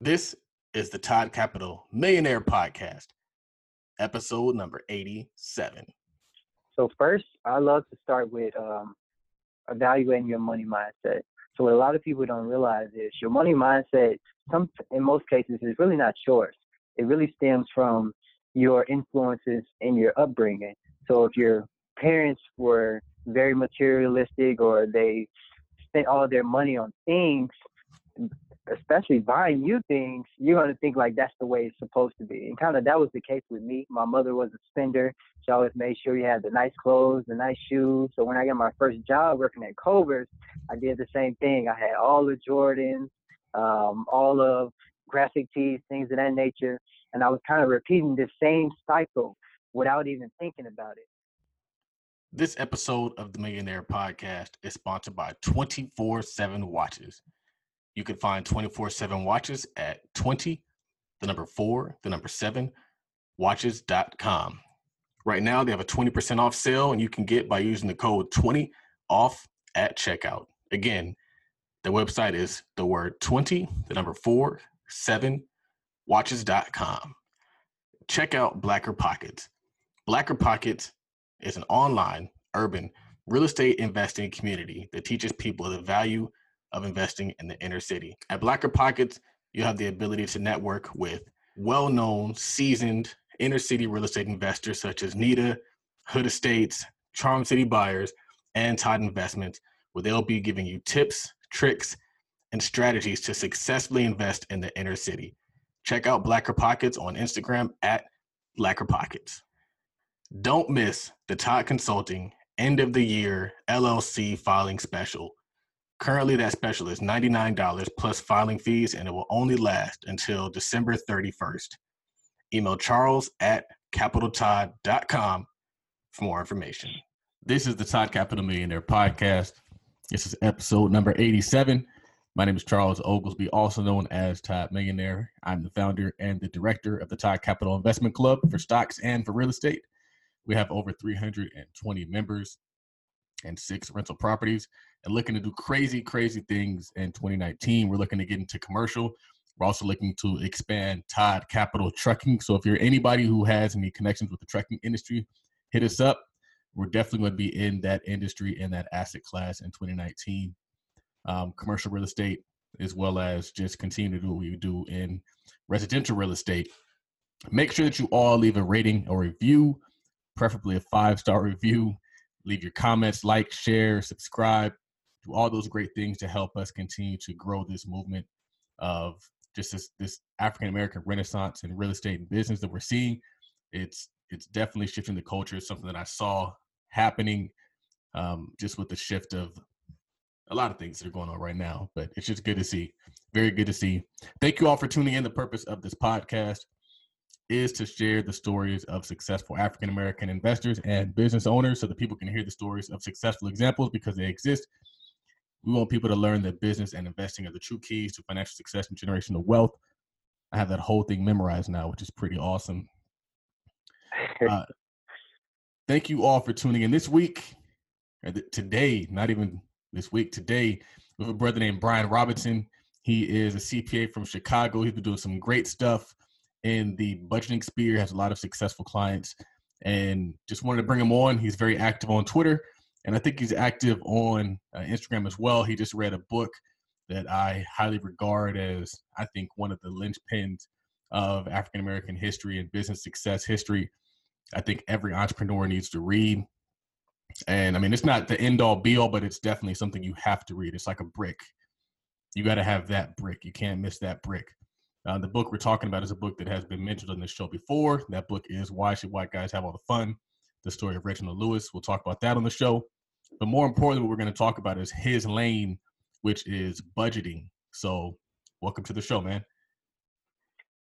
This is the Todd Capital Millionaire Podcast, episode number 87. So, first, I love to start with um, evaluating your money mindset. So, what a lot of people don't realize is your money mindset, some in most cases, is really not yours. It really stems from your influences and your upbringing. So, if your parents were very materialistic or they spent all their money on things, especially buying new things, you're to think like that's the way it's supposed to be. And kind of that was the case with me. My mother was a spender. She always made sure you had the nice clothes, the nice shoes. So when I got my first job working at Culver's, I did the same thing. I had all the Jordans, um, all of graphic tees, things of that nature. And I was kind of repeating the same cycle without even thinking about it. This episode of the Millionaire Podcast is sponsored by 24 7 Watches. You can find 24 7 watches at 20, the number 4, the number 7, watches.com. Right now, they have a 20% off sale, and you can get by using the code 20 off at checkout. Again, the website is the word 20, the number 4, 7, watches.com. Check out Blacker Pockets. Blacker Pockets is an online, urban, real estate investing community that teaches people the value of investing in the inner city. At Blacker Pockets, you have the ability to network with well known, seasoned inner city real estate investors such as Nita, Hood Estates, Charm City Buyers, and Todd Investments, where they'll be giving you tips, tricks, and strategies to successfully invest in the inner city. Check out Blacker Pockets on Instagram at Blacker Pockets. Don't miss the Todd Consulting end of the year LLC filing special Currently, that special is $99 plus filing fees, and it will only last until December 31st. Email charles at capitaltodd.com for more information. This is the Todd Capital Millionaire Podcast. This is episode number 87. My name is Charles Oglesby, also known as Todd Millionaire. I'm the founder and the director of the Todd Capital Investment Club for stocks and for real estate. We have over 320 members and six rental properties and looking to do crazy, crazy things in 2019. We're looking to get into commercial. We're also looking to expand Todd Capital Trucking. So if you're anybody who has any connections with the trucking industry, hit us up. We're definitely going to be in that industry in that asset class in 2019. Um, commercial real estate, as well as just continue to do what we do in residential real estate. Make sure that you all leave a rating or review, preferably a five star review. Leave your comments, like, share, subscribe do all those great things to help us continue to grow this movement of just this, this African American renaissance in real estate and business that we're seeing. It's it's definitely shifting the culture. It's something that I saw happening um, just with the shift of a lot of things that are going on right now. But it's just good to see. Very good to see. Thank you all for tuning in. The purpose of this podcast is to share the stories of successful African American investors and business owners so that people can hear the stories of successful examples because they exist we want people to learn that business and investing are the true keys to financial success and generational wealth. I have that whole thing memorized now, which is pretty awesome. Uh, thank you all for tuning in this week, today, not even this week, today, with a brother named Brian Robinson. He is a CPA from Chicago. He's been doing some great stuff in the budgeting sphere, has a lot of successful clients, and just wanted to bring him on. He's very active on Twitter and I think he's active on uh, Instagram as well. He just read a book that I highly regard as I think one of the linchpins of African American history and business success history. I think every entrepreneur needs to read. And I mean, it's not the end all be all, but it's definitely something you have to read. It's like a brick. You got to have that brick. You can't miss that brick. Uh, the book we're talking about is a book that has been mentioned on this show before. That book is Why Should White Guys Have All the Fun? The story of Reginald Lewis. We'll talk about that on the show. But more importantly, what we're going to talk about is his lane, which is budgeting. So, welcome to the show, man.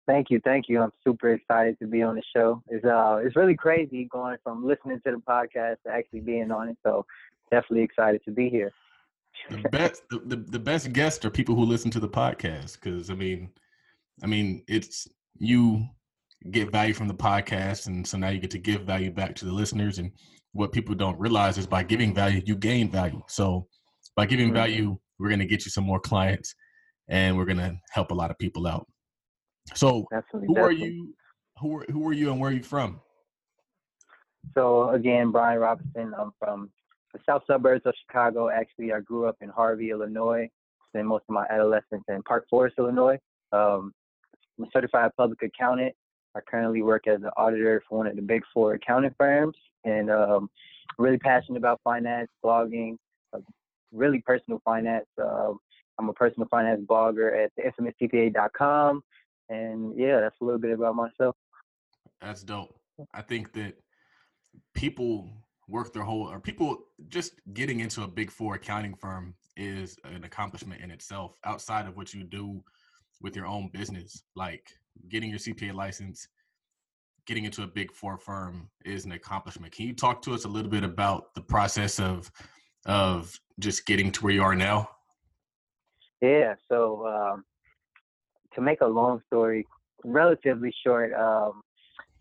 Thank you, thank you. I'm super excited to be on the show. It's uh, it's really crazy going from listening to the podcast to actually being on it. So, definitely excited to be here. the best, the, the, the best guests are people who listen to the podcast because I mean, I mean, it's you get value from the podcast and so now you get to give value back to the listeners and what people don't realize is by giving value you gain value so by giving value we're going to get you some more clients and we're going to help a lot of people out So definitely, who definitely. are you? Who are, who are you and where are you from? So again, Brian Robinson. I'm from the south suburbs of Chicago. Actually, I grew up in Harvey, Illinois. Spent most of my adolescence in Park Forest, Illinois. Um, I'm a certified public accountant. I currently work as an auditor for one of the big four accounting firms, and um, really passionate about finance, blogging, uh, really personal finance. Uh, I'm a personal finance blogger at theinfamouscpa.com, and yeah, that's a little bit about myself. That's dope. I think that people work their whole or people just getting into a big four accounting firm is an accomplishment in itself outside of what you do with your own business like getting your cpa license getting into a big four firm is an accomplishment can you talk to us a little bit about the process of of just getting to where you are now yeah so um, to make a long story relatively short um,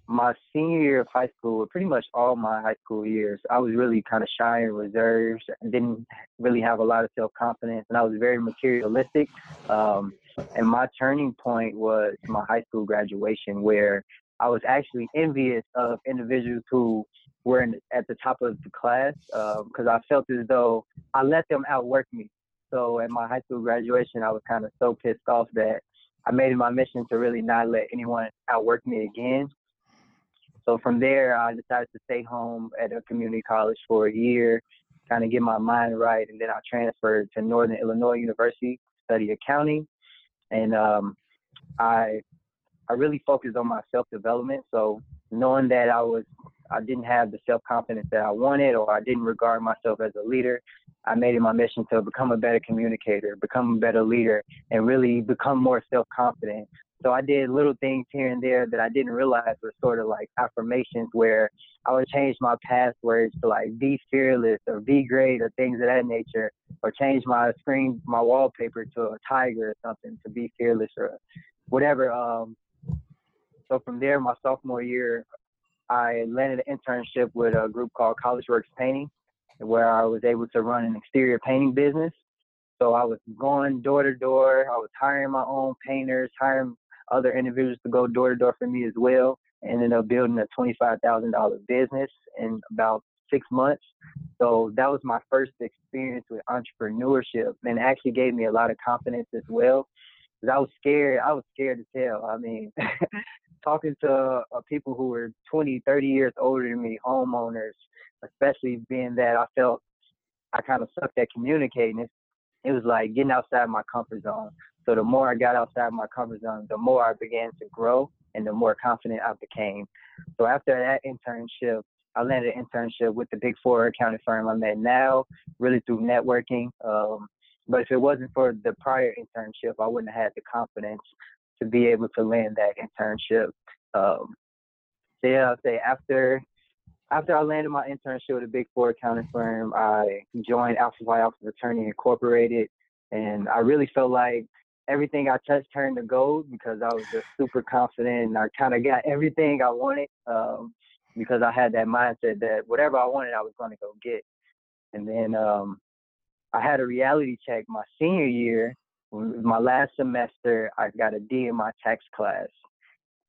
my senior year of high school, pretty much all my high school years, I was really kind of shy and reserved. didn't really have a lot of self confidence, and I was very materialistic. Um, and my turning point was my high school graduation, where I was actually envious of individuals who were in, at the top of the class because um, I felt as though I let them outwork me. So at my high school graduation, I was kind of so pissed off that I made it my mission to really not let anyone outwork me again. So from there, I decided to stay home at a community college for a year, kind of get my mind right, and then I transferred to Northern Illinois University, to study accounting, and um, I I really focused on my self development. So knowing that I was I didn't have the self confidence that I wanted, or I didn't regard myself as a leader, I made it my mission to become a better communicator, become a better leader, and really become more self confident so I did little things here and there that I didn't realize were sort of like affirmations where I would change my passwords to like be fearless or be great or things of that nature, or change my screen, my wallpaper to a tiger or something to be fearless or whatever. Um, so from there, my sophomore year, I landed an internship with a group called College Works Painting, where I was able to run an exterior painting business. So I was going door to door. I was hiring my own painters, hiring other individuals to go door to door for me as well. And Ended up building a $25,000 business in about six months. So that was my first experience with entrepreneurship and actually gave me a lot of confidence as well. Cause I was scared. I was scared to tell. I mean, talking to uh, people who were 20, 30 years older than me, homeowners, especially being that I felt I kind of sucked at communicating. It, it was like getting outside my comfort zone. So the more I got outside my comfort zone, the more I began to grow and the more confident I became. So after that internship, I landed an internship with the big four accounting firm I'm at now, really through networking. Um, but if it wasn't for the prior internship, I wouldn't have had the confidence to be able to land that internship. Um, so yeah, I'll say after after I landed my internship at a big four accounting firm, I joined Alpha Phi Alpha Fraternity Incorporated, and I really felt like everything I touched turned to gold because I was just super confident and I kind of got everything I wanted um, because I had that mindset that whatever I wanted, I was going to go get. And then um, I had a reality check my senior year. My last semester, I got a D in my tax class.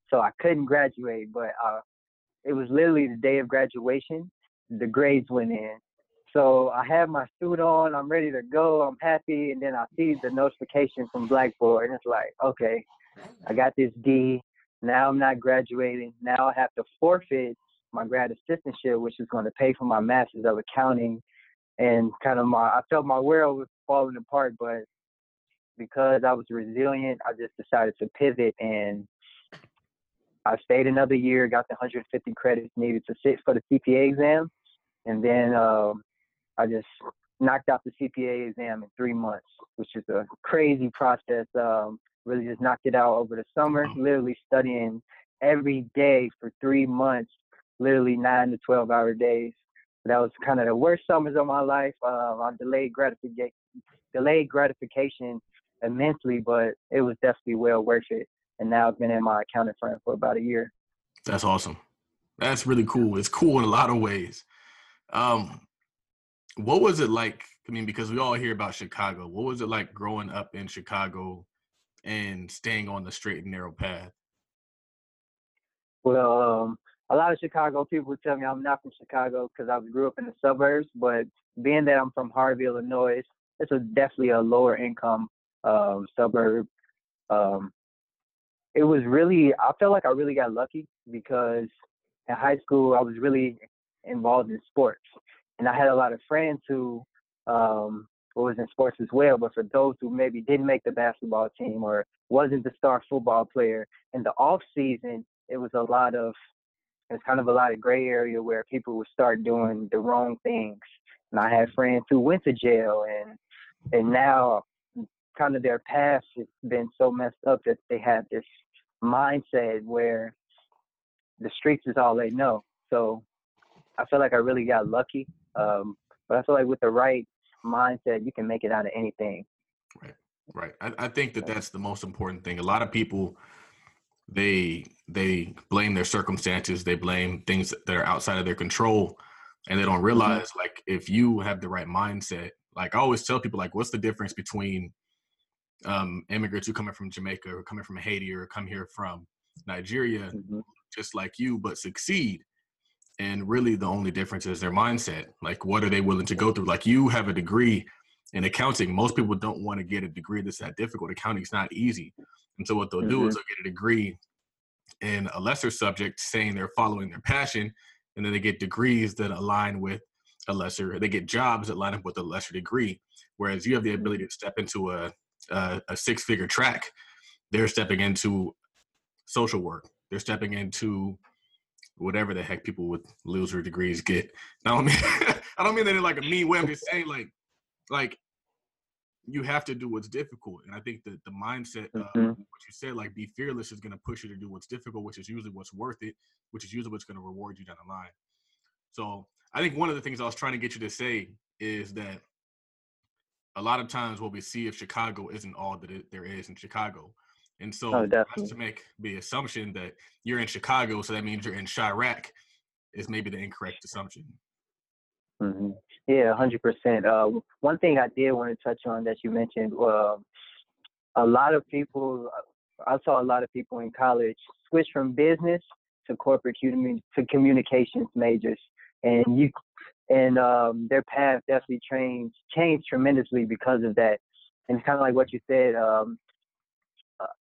So I couldn't graduate, but uh, it was literally the day of graduation. The grades went in. So I have my suit on, I'm ready to go, I'm happy, and then I see the notification from Blackboard, and it's like, okay, I got this D. Now I'm not graduating. Now I have to forfeit my grad assistantship, which is going to pay for my master's of accounting. And kind of my, I felt my world was falling apart, but because I was resilient, I just decided to pivot and I stayed another year, got the 150 credits needed to sit for the CPA exam. And then um, I just knocked out the CPA exam in three months, which is a crazy process. Um, really just knocked it out over the summer, literally studying every day for three months, literally nine to 12 hour days. That was kind of the worst summers of my life. Uh, I delayed gratification, delayed gratification immensely, but it was definitely well worth it. And now I've been in my accounting firm for about a year. That's awesome. That's really cool. It's cool in a lot of ways. Um, what was it like? I mean, because we all hear about Chicago. What was it like growing up in Chicago and staying on the straight and narrow path? Well, um, a lot of Chicago people would tell me I'm not from Chicago because I grew up in the suburbs, but being that I'm from Harvey, Illinois, it's a definitely a lower income um, suburb. Um, it was really I felt like I really got lucky because in high school I was really involved in sports, and I had a lot of friends who um, was in sports as well. But for those who maybe didn't make the basketball team or wasn't the star football player, in the off season it was a lot of it's kind of a lot of gray area where people would start doing the wrong things. And I had friends who went to jail and and now kind of their past has been so messed up that they have this mindset where the streets is all they know. So I feel like I really got lucky. Um, but I feel like with the right mindset, you can make it out of anything. Right, right. I, I think that that's the most important thing. A lot of people they they blame their circumstances, they blame things that are outside of their control, and they don't mm-hmm. realize mm-hmm. like if you have the right mindset. Like I always tell people, like, what's the difference between um, immigrants who coming from Jamaica or coming from Haiti or come here from Nigeria, mm-hmm. just like you, but succeed. And really, the only difference is their mindset. Like, what are they willing to go through? Like, you have a degree in accounting. Most people don't want to get a degree that's that difficult. Accounting is not easy. And so, what they'll mm-hmm. do is mm-hmm. they'll get a degree in a lesser subject, saying they're following their passion, and then they get degrees that align with a lesser. They get jobs that line up with a lesser degree. Whereas you have the ability to step into a a, a six figure track, they're stepping into social work. They're stepping into whatever the heck people with loser degrees get. I don't mean I don't mean that in like a mean way. I'm just saying like like you have to do what's difficult. And I think that the mindset mm-hmm. what you said, like be fearless, is gonna push you to do what's difficult, which is usually what's worth it, which is usually what's gonna reward you down the line. So I think one of the things I was trying to get you to say is that a lot of times what we see of Chicago isn't all that it, there is in Chicago. And so oh, to make the assumption that you're in Chicago, so that means you're in Chiraq, is maybe the incorrect assumption. Mm-hmm. Yeah, hundred uh, percent. One thing I did want to touch on that you mentioned, uh, a lot of people, I saw a lot of people in college switch from business to corporate to communications majors, and you and um, their path definitely changed changed tremendously because of that. And it's kind of like what you said. Um,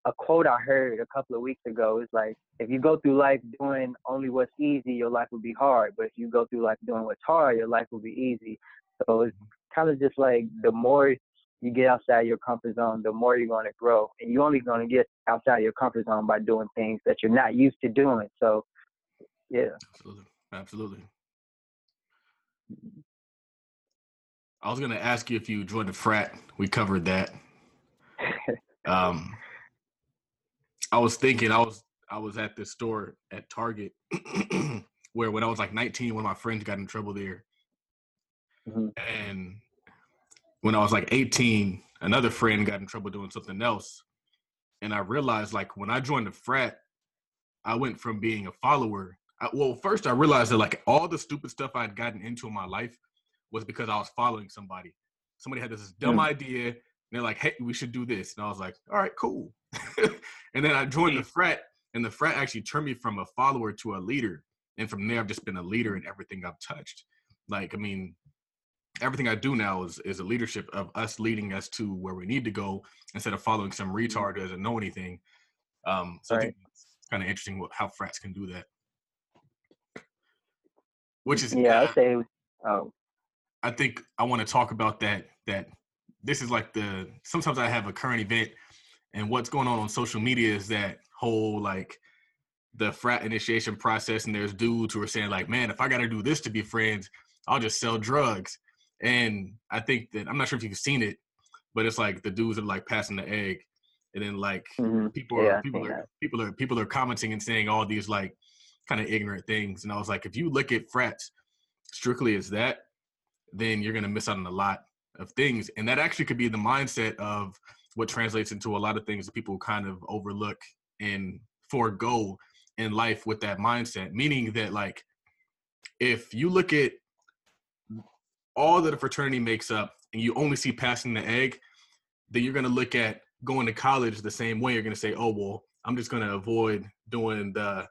a quote I heard a couple of weeks ago is like, if you go through life doing only what's easy, your life will be hard. But if you go through life doing what's hard, your life will be easy. So it's kind of just like the more you get outside your comfort zone, the more you're going to grow. And you're only going to get outside your comfort zone by doing things that you're not used to doing. So, yeah. Absolutely. Absolutely. I was gonna ask you if you joined a frat. We covered that. um, I was thinking I was I was at this store at Target where when I was like 19, one of my friends got in trouble there, mm-hmm. and when I was like 18, another friend got in trouble doing something else, and I realized like when I joined the frat, I went from being a follower I, well, first I realized that like all the stupid stuff I'd gotten into in my life was because I was following somebody. Somebody had this dumb mm. idea, and they're like, "Hey, we should do this," and I was like, "All right, cool." and then I joined the frat, and the frat actually turned me from a follower to a leader, and from there I've just been a leader in everything I've touched. Like, I mean, everything I do now is is a leadership of us leading us to where we need to go instead of following some mm. retard who doesn't know anything. Um, so right. I think it's kind of interesting what, how frats can do that which is yeah. I say, oh, I think I want to talk about that. That this is like the sometimes I have a current event, and what's going on on social media is that whole like the frat initiation process, and there's dudes who are saying like, man, if I got to do this to be friends, I'll just sell drugs. And I think that I'm not sure if you've seen it, but it's like the dudes are like passing the egg, and then like mm-hmm. people are yeah, people are people are people are commenting and saying all these like kind of ignorant things. And I was like, if you look at frats strictly as that, then you're going to miss out on a lot of things. And that actually could be the mindset of what translates into a lot of things that people kind of overlook and forego in life with that mindset. Meaning that, like, if you look at all that a fraternity makes up and you only see passing the egg, then you're going to look at going to college the same way. You're going to say, oh, well, I'm just going to avoid doing the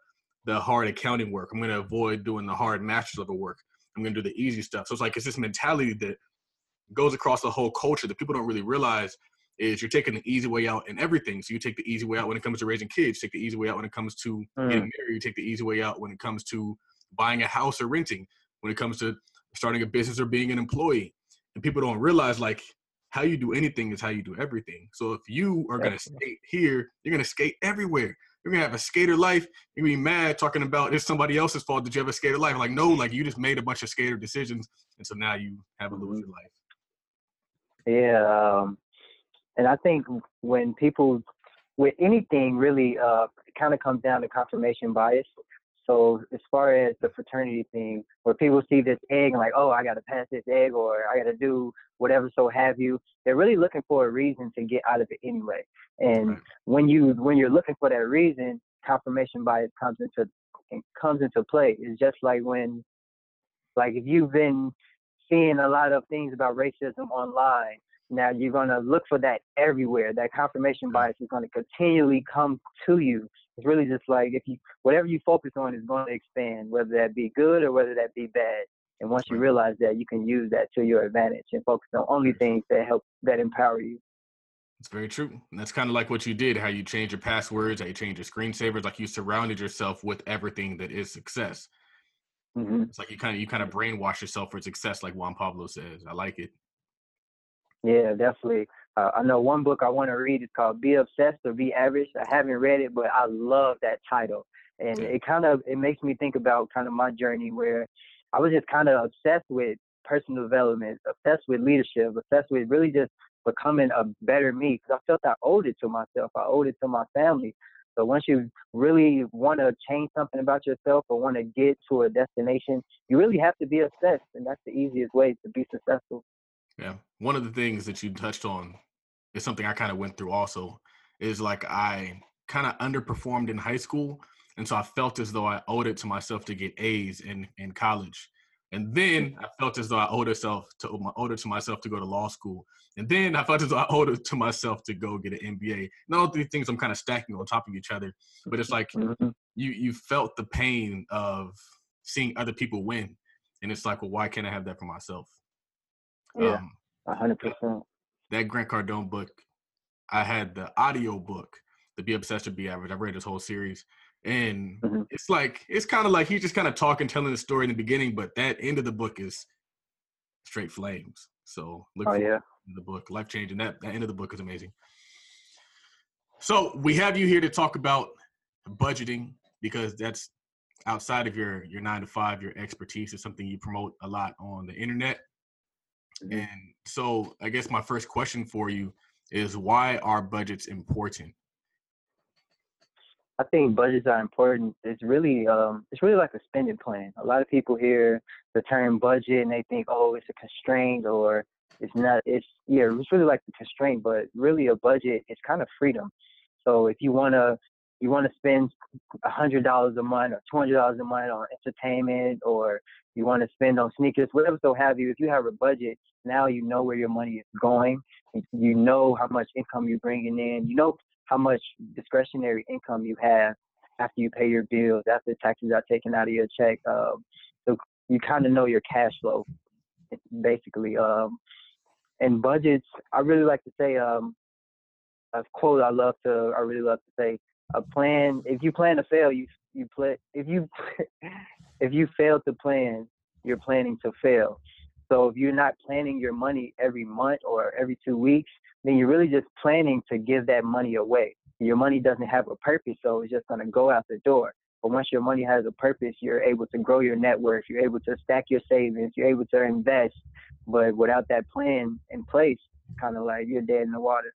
the hard accounting work. I'm going to avoid doing the hard master's level work. I'm going to do the easy stuff. So it's like it's this mentality that goes across the whole culture that people don't really realize is you're taking the easy way out in everything. So you take the easy way out when it comes to raising kids, take the easy way out when it comes to mm. getting married, you take the easy way out when it comes to buying a house or renting, when it comes to starting a business or being an employee. And people don't realize like how you do anything is how you do everything. So if you are gonna skate here, you're gonna skate everywhere. You're gonna have a skater life. You're gonna be mad talking about it's somebody else's fault that you have a skater life. Like no, like you just made a bunch of skater decisions, and so now you have a loser life. Yeah, um, and I think when people with anything really uh, kind of comes down to confirmation bias. So as far as the fraternity thing, where people see this egg and like, oh, I got to pass this egg or I got to do whatever, so have you. They're really looking for a reason to get out of it anyway. And right. when you when you're looking for that reason, confirmation bias comes into comes into play. It's just like when, like if you've been seeing a lot of things about racism online now you're going to look for that everywhere. That confirmation bias is going to continually come to you. It's really just like if you whatever you focus on is going to expand, whether that be good or whether that be bad. And once you realize that, you can use that to your advantage and focus on only things that help that empower you. It's very true. And that's kind of like what you did, how you change your passwords, how you change your screensavers, like you surrounded yourself with everything that is success. Mm-hmm. It's like you kind of you kind of brainwash yourself for success, like Juan Pablo says. I like it. Yeah, definitely. Uh, I know one book I want to read is called "Be Obsessed or Be Average." I haven't read it, but I love that title, and it kind of it makes me think about kind of my journey where I was just kind of obsessed with personal development, obsessed with leadership, obsessed with really just becoming a better me because I felt I owed it to myself. I owed it to my family. So once you really want to change something about yourself or want to get to a destination, you really have to be obsessed, and that's the easiest way to be successful. Yeah. One of the things that you touched on is something I kind of went through also is like I kind of underperformed in high school. And so I felt as though I owed it to myself to get A's in, in college. And then I felt as though I owed myself to owed it to myself to go to law school. And then I felt as though I owed it to myself to go get an MBA. Not all three things I'm kind of stacking on top of each other, but it's like mm-hmm. you you felt the pain of seeing other people win. And it's like, well, why can't I have that for myself? Yeah, um, hundred percent. That Grant Cardone book, I had the audio book, the Be Obsessed or Be Average. I read this whole series, and mm-hmm. it's like it's kind of like he's just kind of talking, telling the story in the beginning, but that end of the book is straight flames. So look oh, yeah. the book, life changing. That that end of the book is amazing. So we have you here to talk about budgeting because that's outside of your your nine to five, your expertise is something you promote a lot on the internet. Mm-hmm. And so I guess my first question for you is why are budgets important? I think budgets are important. It's really um, it's really like a spending plan. A lot of people hear the term budget and they think, oh, it's a constraint or it's not. It's yeah, it's really like a constraint, but really a budget is kind of freedom. So if you wanna you want to spend a hundred dollars a month or two hundred dollars a month on entertainment or you want to spend on sneakers, whatever so have you, if you have a budget, now you know where your money is going. You know how much income you're bringing in. You know how much discretionary income you have after you pay your bills, after taxes are taken out of your check. Um, so you kind of know your cash flow, basically. Um, and budgets, I really like to say um, a quote I love to, I really love to say, a plan. If you plan to fail, you you play. If you if you fail to plan, you're planning to fail. So if you're not planning your money every month or every two weeks, then you're really just planning to give that money away. Your money doesn't have a purpose, so it's just gonna go out the door. But once your money has a purpose, you're able to grow your network. You're able to stack your savings. You're able to invest. But without that plan in place, kind of like you're dead in the water.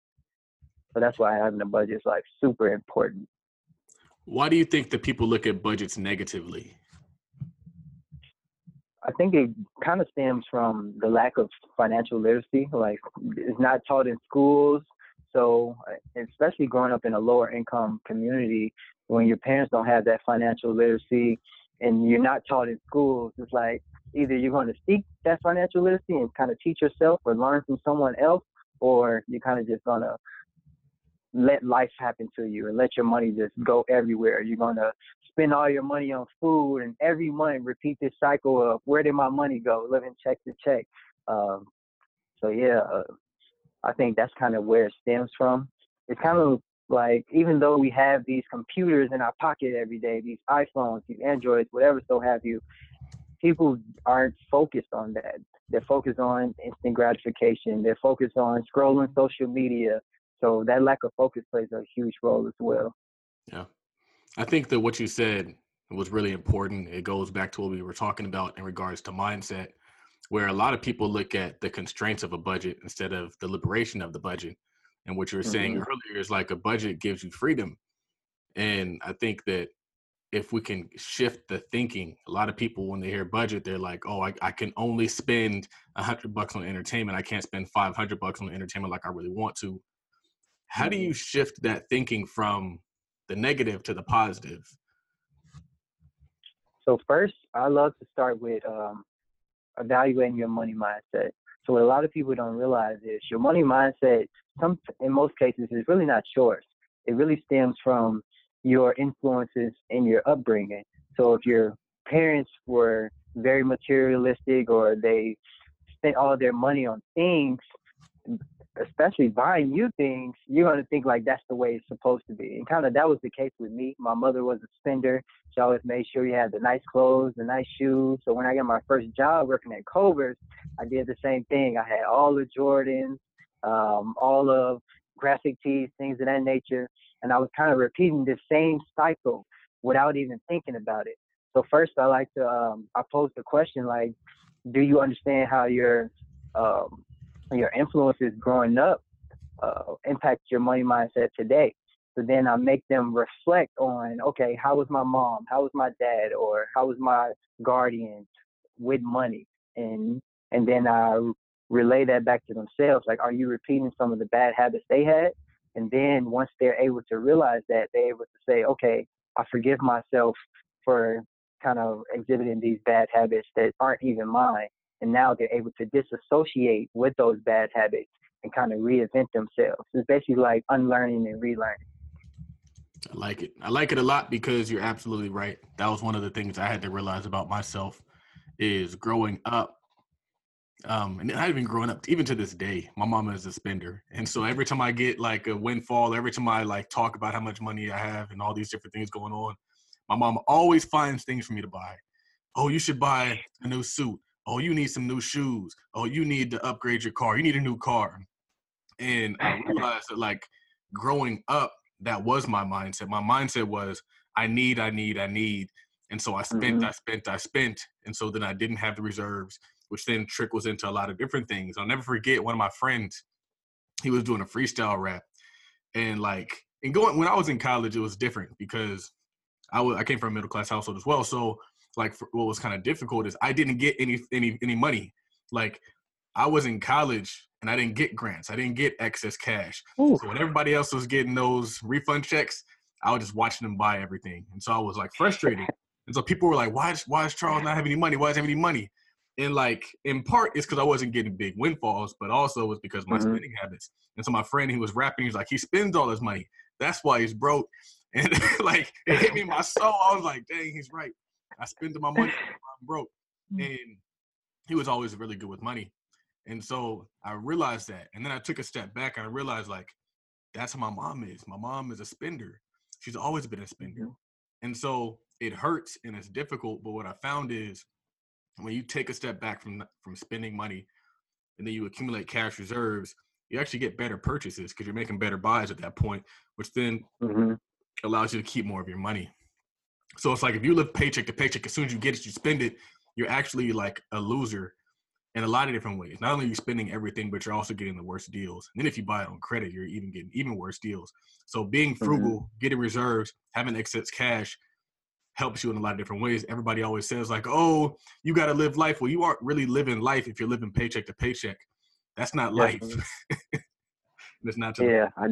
So that's why having a budget is like super important. Why do you think that people look at budgets negatively? I think it kind of stems from the lack of financial literacy. Like it's not taught in schools. So uh, especially growing up in a lower income community, when your parents don't have that financial literacy and you're not taught in schools, it's like either you're going to seek that financial literacy and kind of teach yourself or learn from someone else, or you're kind of just going to let life happen to you and let your money just go everywhere. You're gonna spend all your money on food and every month repeat this cycle of where did my money go, living check to check. Um, so yeah, uh, I think that's kind of where it stems from. It's kind of like even though we have these computers in our pocket every day, these iPhones, these Androids, whatever so have you, people aren't focused on that. They're focused on instant gratification. They're focused on scrolling social media. So that lack of focus plays a huge role as well. Yeah. I think that what you said was really important. It goes back to what we were talking about in regards to mindset, where a lot of people look at the constraints of a budget instead of the liberation of the budget. And what you were saying mm-hmm. earlier is like a budget gives you freedom. And I think that if we can shift the thinking, a lot of people when they hear budget, they're like, "Oh, I, I can only spend a hundred bucks on entertainment. I can't spend five hundred bucks on entertainment like I really want to." How do you shift that thinking from the negative to the positive? So first, I love to start with um, evaluating your money mindset. So what a lot of people don't realize is your money mindset, some in most cases, is really not yours. It really stems from your influences and your upbringing. So if your parents were very materialistic or they spent all their money on things, especially buying you things, you're gonna think like that's the way it's supposed to be. And kind of that was the case with me. My mother was a spender. She always made sure you had the nice clothes, the nice shoes. So when I got my first job working at Culver's, I did the same thing. I had all the Jordans, um, all of graphic tees, things of that nature. And I was kind of repeating the same cycle without even thinking about it. So first I like to um, I pose the question like, do you understand how your um, your influences growing up uh, impact your money mindset today. So then I make them reflect on, okay, how was my mom? How was my dad? Or how was my guardian with money? And and then I relay that back to themselves. Like, are you repeating some of the bad habits they had? And then once they're able to realize that, they're able to say, okay, I forgive myself for kind of exhibiting these bad habits that aren't even mine and now they're able to disassociate with those bad habits and kind of reinvent themselves. It's basically like unlearning and relearning. I like it. I like it a lot because you're absolutely right. That was one of the things I had to realize about myself is growing up. Um, and not even growing up, even to this day, my mama is a spender. And so every time I get like a windfall, every time I like talk about how much money I have and all these different things going on, my mom always finds things for me to buy. Oh, you should buy a new suit oh, you need some new shoes. Oh, you need to upgrade your car. You need a new car. And I realized that like growing up, that was my mindset. My mindset was I need, I need, I need. And so I spent, mm-hmm. I spent, I spent. And so then I didn't have the reserves, which then trickles into a lot of different things. I'll never forget one of my friends, he was doing a freestyle rap. And like, and going when I was in college, it was different because I was I came from a middle class household as well. So like what was kind of difficult is I didn't get any any any money. Like I was in college and I didn't get grants. I didn't get excess cash. Ooh. So when everybody else was getting those refund checks, I was just watching them buy everything. And so I was like frustrated. And so people were like, why is, why is Charles not having any money? Why does he have any money? And like, in part, it's because I wasn't getting big windfalls, but also it was because my mm-hmm. spending habits. And so my friend, he was rapping, he's like, he spends all his money. That's why he's broke. And like, it hit me in my soul. I was like, dang, he's right. I spend my money. I'm broke. Mm. And he was always really good with money. And so I realized that. And then I took a step back and I realized like that's how my mom is. My mom is a spender. She's always been a spender. Mm-hmm. And so it hurts and it's difficult. But what I found is when you take a step back from from spending money and then you accumulate cash reserves, you actually get better purchases because you're making better buys at that point, which then mm-hmm. allows you to keep more of your money. So it's like if you live paycheck to paycheck, as soon as you get it, you spend it, you're actually like a loser in a lot of different ways. Not only are you spending everything, but you're also getting the worst deals. And then if you buy it on credit, you're even getting even worse deals. So being frugal, mm-hmm. getting reserves, having excess cash helps you in a lot of different ways. Everybody always says like, "Oh, you got to live life." Well, you aren't really living life if you're living paycheck to paycheck. That's not life. That's not. Yeah, I,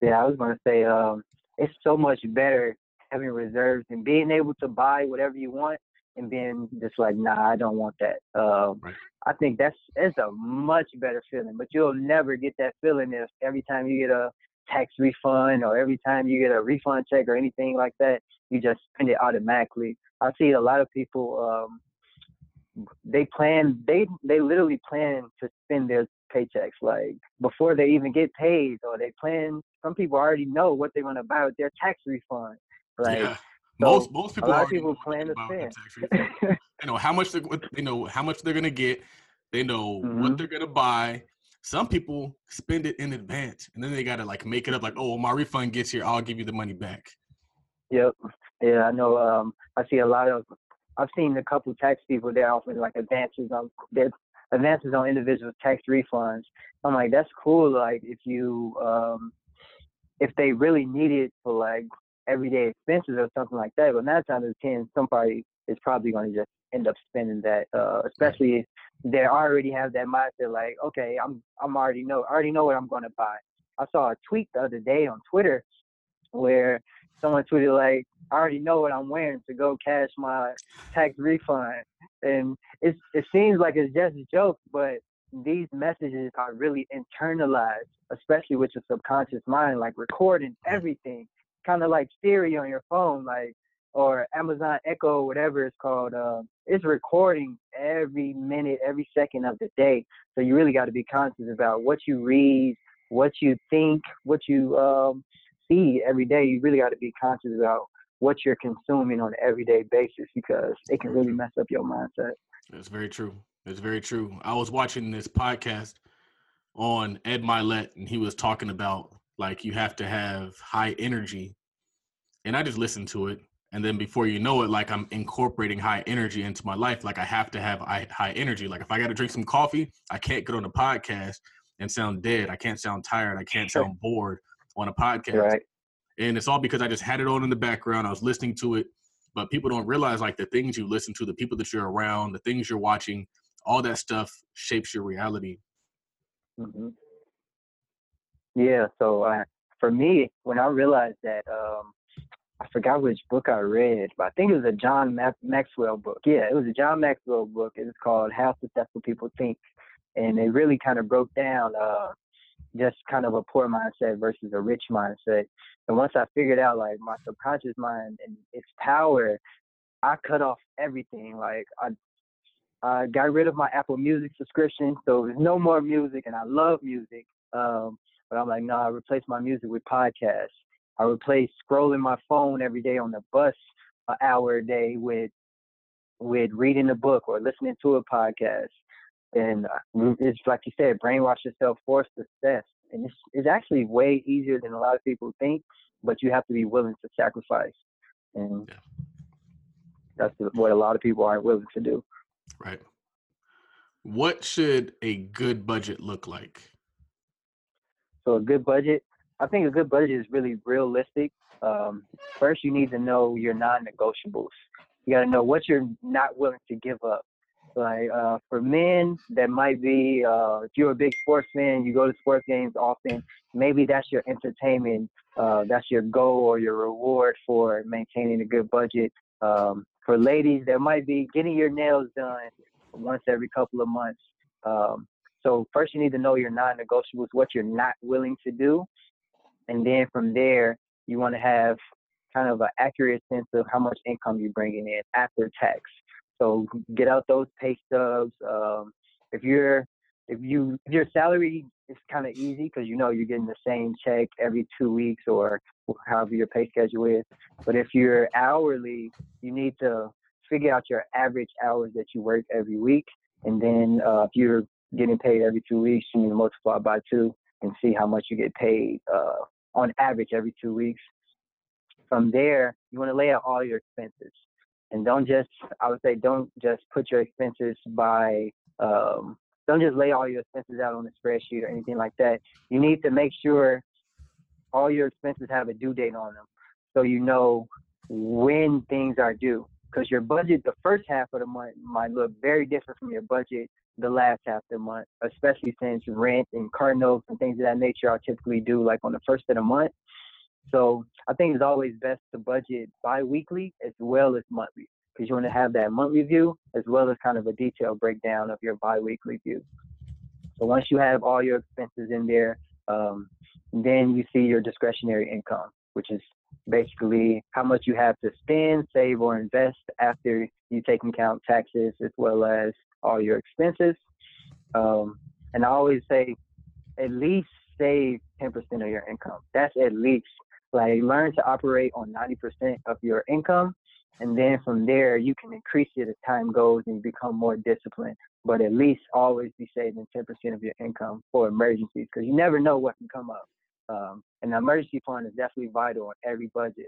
yeah. I was gonna say, um, it's so much better having reserves and being able to buy whatever you want and being just like, nah, I don't want that. Um, right. I think that's it's a much better feeling. But you'll never get that feeling if every time you get a tax refund or every time you get a refund check or anything like that, you just spend it automatically. I see a lot of people um they plan they they literally plan to spend their paychecks like before they even get paid or they plan some people already know what they're going to buy with their tax refund like yeah. So most most people, a lot of people plan to spend. they know how much they they know how much they're gonna get. They know mm-hmm. what they're gonna buy. Some people spend it in advance, and then they gotta like make it up. Like, oh, my refund gets here, I'll give you the money back. Yep. Yeah, I know. Um, I see a lot of. I've seen a couple tax people that offer like advances on their advances on individual tax refunds. I'm like, that's cool. Like, if you um, if they really need it for like everyday expenses or something like that. But nine times of ten, somebody is probably going to just end up spending that, uh, especially if they already have that mindset like, okay, I'm I'm already know I already know what I'm going to buy. I saw a tweet the other day on Twitter where someone tweeted like, I already know what I'm wearing to go cash my tax refund, and it it seems like it's just a joke, but these messages are really internalized, especially with your subconscious mind, like recording everything kind of like Siri on your phone, like or Amazon Echo, whatever it's called. Uh, it's recording every minute, every second of the day. So you really got to be conscious about what you read, what you think, what you um, see every day. You really got to be conscious about what you're consuming on an everyday basis because it can really mess up your mindset. That's very true. That's very true. I was watching this podcast on Ed Mylett, and he was talking about like you have to have high energy. And i just listen to it. And then before you know it like i'm incorporating high energy into my life. Like i have to have high, energy. Like if i got to drink some coffee i can't get on a podcast and sound dead. I can't sound tired. I can't sound bored on a podcast. Right. and it's all because i just had it on in the background. I was listening to it. But people don't realize like the things you listen to the people that you're around the things you're watching all that stuff shapes your reality. Mm-hmm. Yeah, so uh, for me, when I realized that, um, I forgot which book I read, but I think it was a John Maxwell book. Yeah, it was a John Maxwell book. It was called How Successful People Think, and it really kind of broke down uh, just kind of a poor mindset versus a rich mindset. And once I figured out like my subconscious mind and its power, I cut off everything. Like I I got rid of my Apple Music subscription, so there's no more music, and I love music. Um, but I'm like, no, I replace my music with podcasts. I replace scrolling my phone every day on the bus an hour a day with with reading a book or listening to a podcast. And uh, it's like you said, brainwash yourself for success. And it's, it's actually way easier than a lot of people think, but you have to be willing to sacrifice. And yeah. that's what a lot of people aren't willing to do. Right. What should a good budget look like? So a good budget, I think a good budget is really realistic. Um, first, you need to know your non-negotiables. You got to know what you're not willing to give up. Like uh, for men, that might be uh, if you're a big sports fan, you go to sports games often. Maybe that's your entertainment. Uh, that's your goal or your reward for maintaining a good budget. Um, for ladies, there might be getting your nails done once every couple of months. Um, so first you need to know your non-negotiables, what you're not willing to do. And then from there, you want to have kind of an accurate sense of how much income you're bringing in after tax. So get out those pay stubs. Um, if you're if you if your salary is kind of easy because you know you're getting the same check every two weeks or however your pay schedule is. But if you're hourly, you need to figure out your average hours that you work every week. And then uh, if you're getting paid every two weeks, you need to multiply by two and see how much you get paid uh, on average every two weeks. From there, you want to lay out all your expenses. And don't just, I would say, don't just put your expenses by, um, don't just lay all your expenses out on a spreadsheet or anything like that. You need to make sure all your expenses have a due date on them so you know when things are due. Because your budget, the first half of the month, might look very different from your budget the last half of the month, especially since rent and car notes and things of that nature are typically due like on the first of the month. So I think it's always best to budget bi-weekly as well as monthly because you want to have that monthly view as well as kind of a detailed breakdown of your biweekly view. So once you have all your expenses in there, um, then you see your discretionary income, which is basically how much you have to spend, save, or invest after you take into account taxes as well as all your expenses. Um, and I always say at least save 10% of your income. That's at least. Like learn to operate on 90% of your income. And then from there, you can increase it as time goes and you become more disciplined. But at least always be saving 10% of your income for emergencies because you never know what can come up. Um, and the emergency fund is definitely vital in every budget,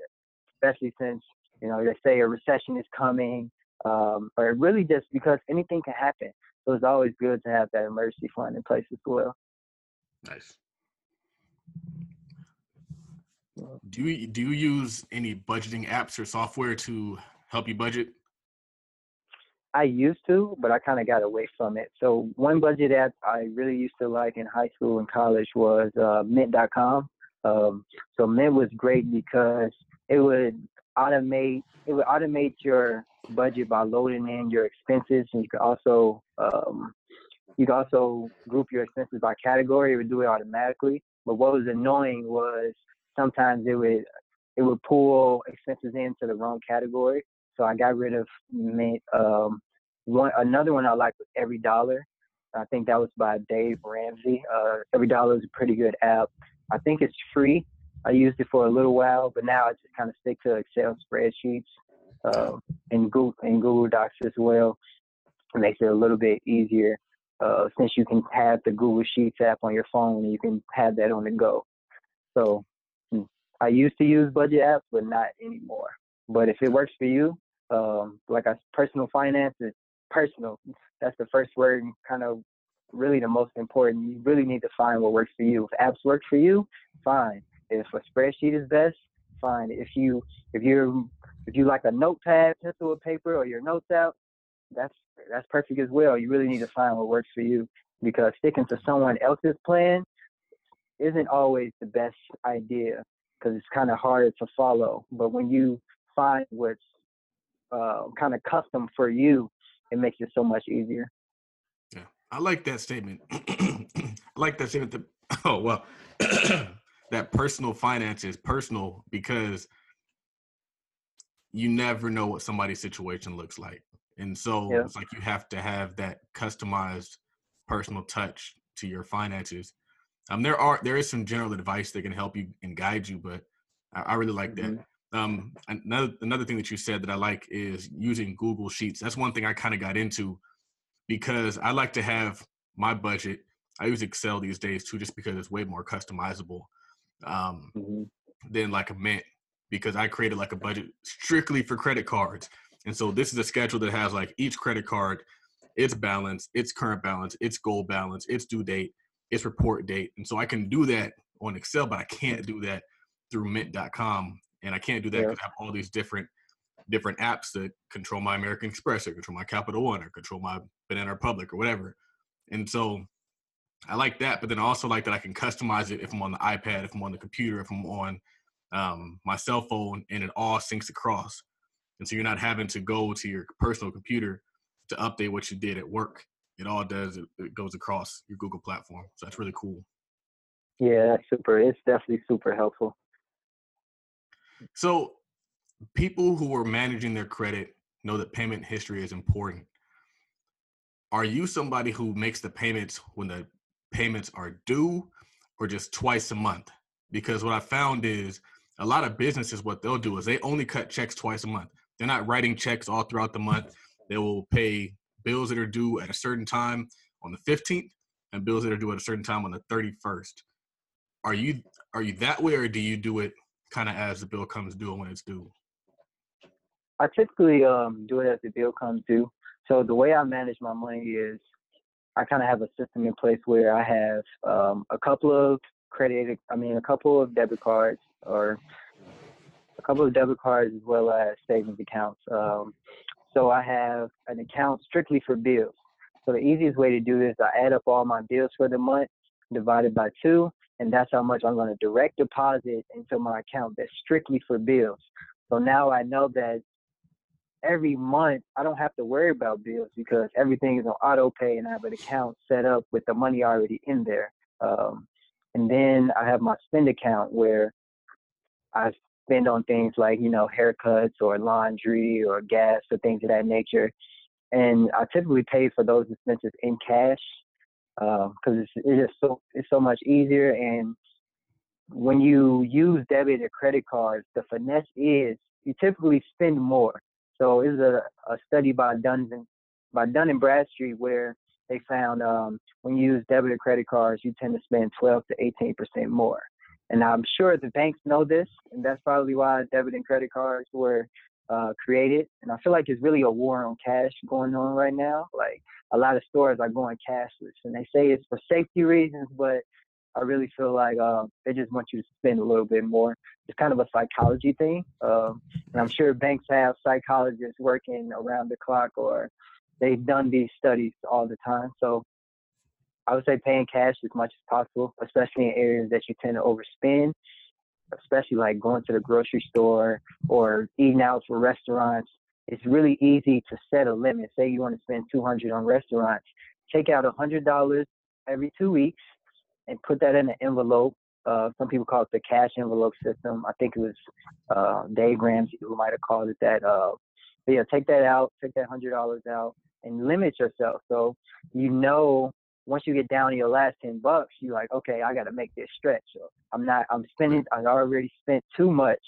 especially since, you know, they say a recession is coming, um, or really just because anything can happen. So it's always good to have that emergency fund in place as well. Nice. Do you do you use any budgeting apps or software to help you budget? I used to, but I kind of got away from it. So one budget app I really used to like in high school and college was uh, Mint.com. Um, so Mint was great because it would automate it would automate your budget by loading in your expenses, and you could also um, you could also group your expenses by category. It would do it automatically. But what was annoying was sometimes it would it would pull expenses into the wrong category. So I got rid of Mint. um, one another one I like was EveryDollar. I think that was by Dave Ramsey. Uh, EveryDollar is a pretty good app. I think it's free. I used it for a little while, but now I just kind of stick to Excel spreadsheets uh, and Google and Google Docs as well. It makes it a little bit easier uh, since you can have the Google Sheets app on your phone and you can have that on the go. So hmm, I used to use budget apps, but not anymore. But if it works for you, um, like a personal finance personal. That's the first word, and kind of really the most important. You really need to find what works for you. If apps work for you, fine. If a spreadsheet is best, fine. If you if you're if you like a notepad, pencil, or paper, or your notes out, that's that's perfect as well. You really need to find what works for you because sticking to someone else's plan isn't always the best idea because it's kind of harder to follow. But when you find what's uh, kind of custom for you, it makes it so much easier. Yeah, I like that statement. I like that statement. That, oh well, that personal finance is personal because you never know what somebody's situation looks like, and so yeah. it's like you have to have that customized personal touch to your finances. Um, there are there is some general advice that can help you and guide you, but I, I really like mm-hmm. that. Um, another another thing that you said that I like is using Google Sheets. That's one thing I kind of got into because I like to have my budget. I use Excel these days too, just because it's way more customizable um, mm-hmm. than like a Mint. Because I created like a budget strictly for credit cards, and so this is a schedule that has like each credit card, its balance, its current balance, its goal balance, its due date, its report date, and so I can do that on Excel, but I can't do that through Mint.com and I can't do that because yeah. I have all these different different apps that control my American Express or control my Capital One or control my Banana Republic or whatever. And so I like that, but then I also like that I can customize it if I'm on the iPad, if I'm on the computer, if I'm on um, my cell phone, and it all syncs across. And so you're not having to go to your personal computer to update what you did at work. It all does, it, it goes across your Google platform. So that's really cool. Yeah, that's super. It's definitely super helpful. So people who are managing their credit know that payment history is important. Are you somebody who makes the payments when the payments are due or just twice a month? Because what I found is a lot of businesses, what they'll do is they only cut checks twice a month. They're not writing checks all throughout the month. They will pay bills that are due at a certain time on the 15th and bills that are due at a certain time on the 31st. Are you are you that way or do you do it kind of as the bill comes due when it's due? I typically um, do it as the bill comes due. So the way I manage my money is I kind of have a system in place where I have um, a couple of credit, I mean, a couple of debit cards or a couple of debit cards as well as savings accounts. Um, so I have an account strictly for bills. So the easiest way to do this, I add up all my bills for the month, divided by two, and that's how much I'm going to direct deposit into my account that's strictly for bills. So now I know that every month I don't have to worry about bills because everything is on auto pay and I have an account set up with the money already in there. Um, and then I have my spend account where I spend on things like, you know, haircuts or laundry or gas or things of that nature. And I typically pay for those expenses in cash because uh, it's, it's just so it's so much easier. And when you use debit or credit cards, the finesse is you typically spend more. So it's a, a study by Dun by Dun and Bradstreet where they found um, when you use debit or credit cards, you tend to spend 12 to 18 percent more. And I'm sure the banks know this, and that's probably why debit and credit cards were uh, created. And I feel like it's really a war on cash going on right now. Like a lot of stores are going cashless, and they say it's for safety reasons, but I really feel like uh, they just want you to spend a little bit more. It's kind of a psychology thing, um, and I'm sure banks have psychologists working around the clock, or they've done these studies all the time. So I would say paying cash as much as possible, especially in areas that you tend to overspend, especially like going to the grocery store or eating out for restaurants. It's really easy to set a limit. Say you want to spend 200 on restaurants, take out $100 every two weeks and put that in an envelope. Uh, some people call it the cash envelope system. I think it was uh, Dave Ramsey who might have called it that. Uh, but yeah, take that out, take that hundred dollars out, and limit yourself. So you know once you get down to your last 10 bucks, you're like, okay, I got to make this stretch. So I'm not, I'm spending, I already spent too much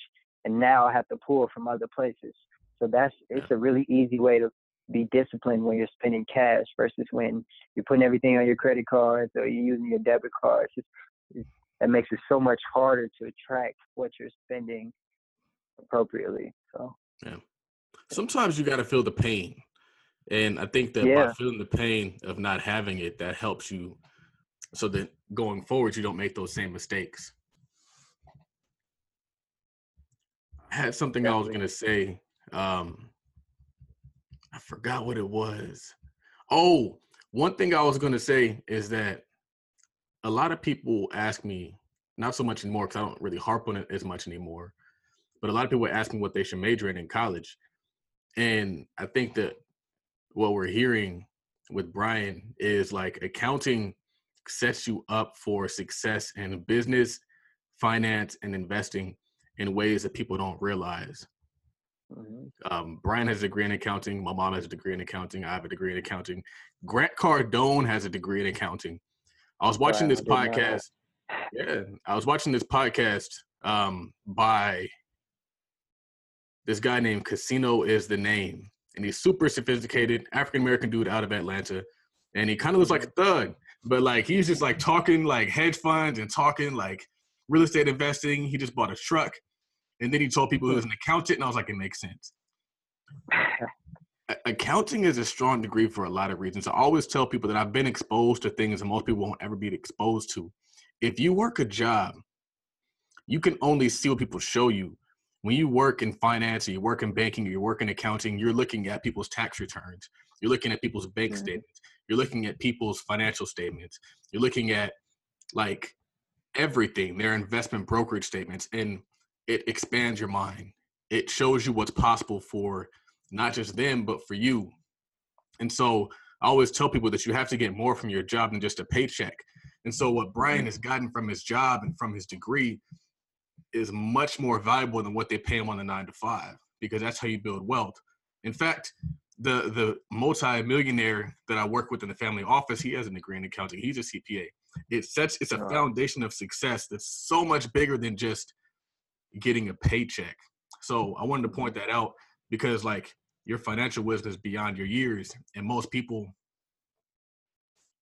and now I have to pull from other places. So that's, it's a really easy way to be disciplined when you're spending cash versus when you're putting everything on your credit cards or you're using your debit cards. It's, it's, that makes it so much harder to track what you're spending appropriately. So, yeah. Sometimes you got to feel the pain and I think that yeah. by feeling the pain of not having it, that helps you so that going forward, you don't make those same mistakes. I had something Definitely. I was going to say. Um, I forgot what it was. Oh, one thing I was going to say is that a lot of people ask me, not so much anymore because I don't really harp on it as much anymore, but a lot of people ask me what they should major in in college. And I think that what we're hearing with Brian is like accounting sets you up for success in business, finance, and investing in ways that people don't realize. Mm-hmm. Um, Brian has a degree in accounting. My mom has a degree in accounting. I have a degree in accounting. Grant Cardone has a degree in accounting. I was watching this podcast. Yeah, I was watching this podcast um, by this guy named Casino is the name and he's super sophisticated African American dude out of Atlanta, and he kind of looks like a mm-hmm. thug, but like he's just like talking like hedge funds and talking like real estate investing. He just bought a truck, and then he told people he was an accountant, and I was like, it makes sense. Accounting is a strong degree for a lot of reasons. I always tell people that I've been exposed to things that most people won't ever be exposed to. If you work a job, you can only see what people show you when you work in finance or you work in banking or you work in accounting, you're looking at people's tax returns. You're looking at people's bank mm-hmm. statements. You're looking at people's financial statements. You're looking at like everything, their investment brokerage statements, and it expands your mind. It shows you what's possible for not just them, but for you. And so I always tell people that you have to get more from your job than just a paycheck. And so what Brian has gotten from his job and from his degree is much more valuable than what they pay them on the nine to five because that's how you build wealth. In fact, the the multi-millionaire that I work with in the family office, he has a degree in accounting. He's a CPA. It's such it's a foundation of success that's so much bigger than just getting a paycheck. So I wanted to point that out because like your financial wisdom is beyond your years, and most people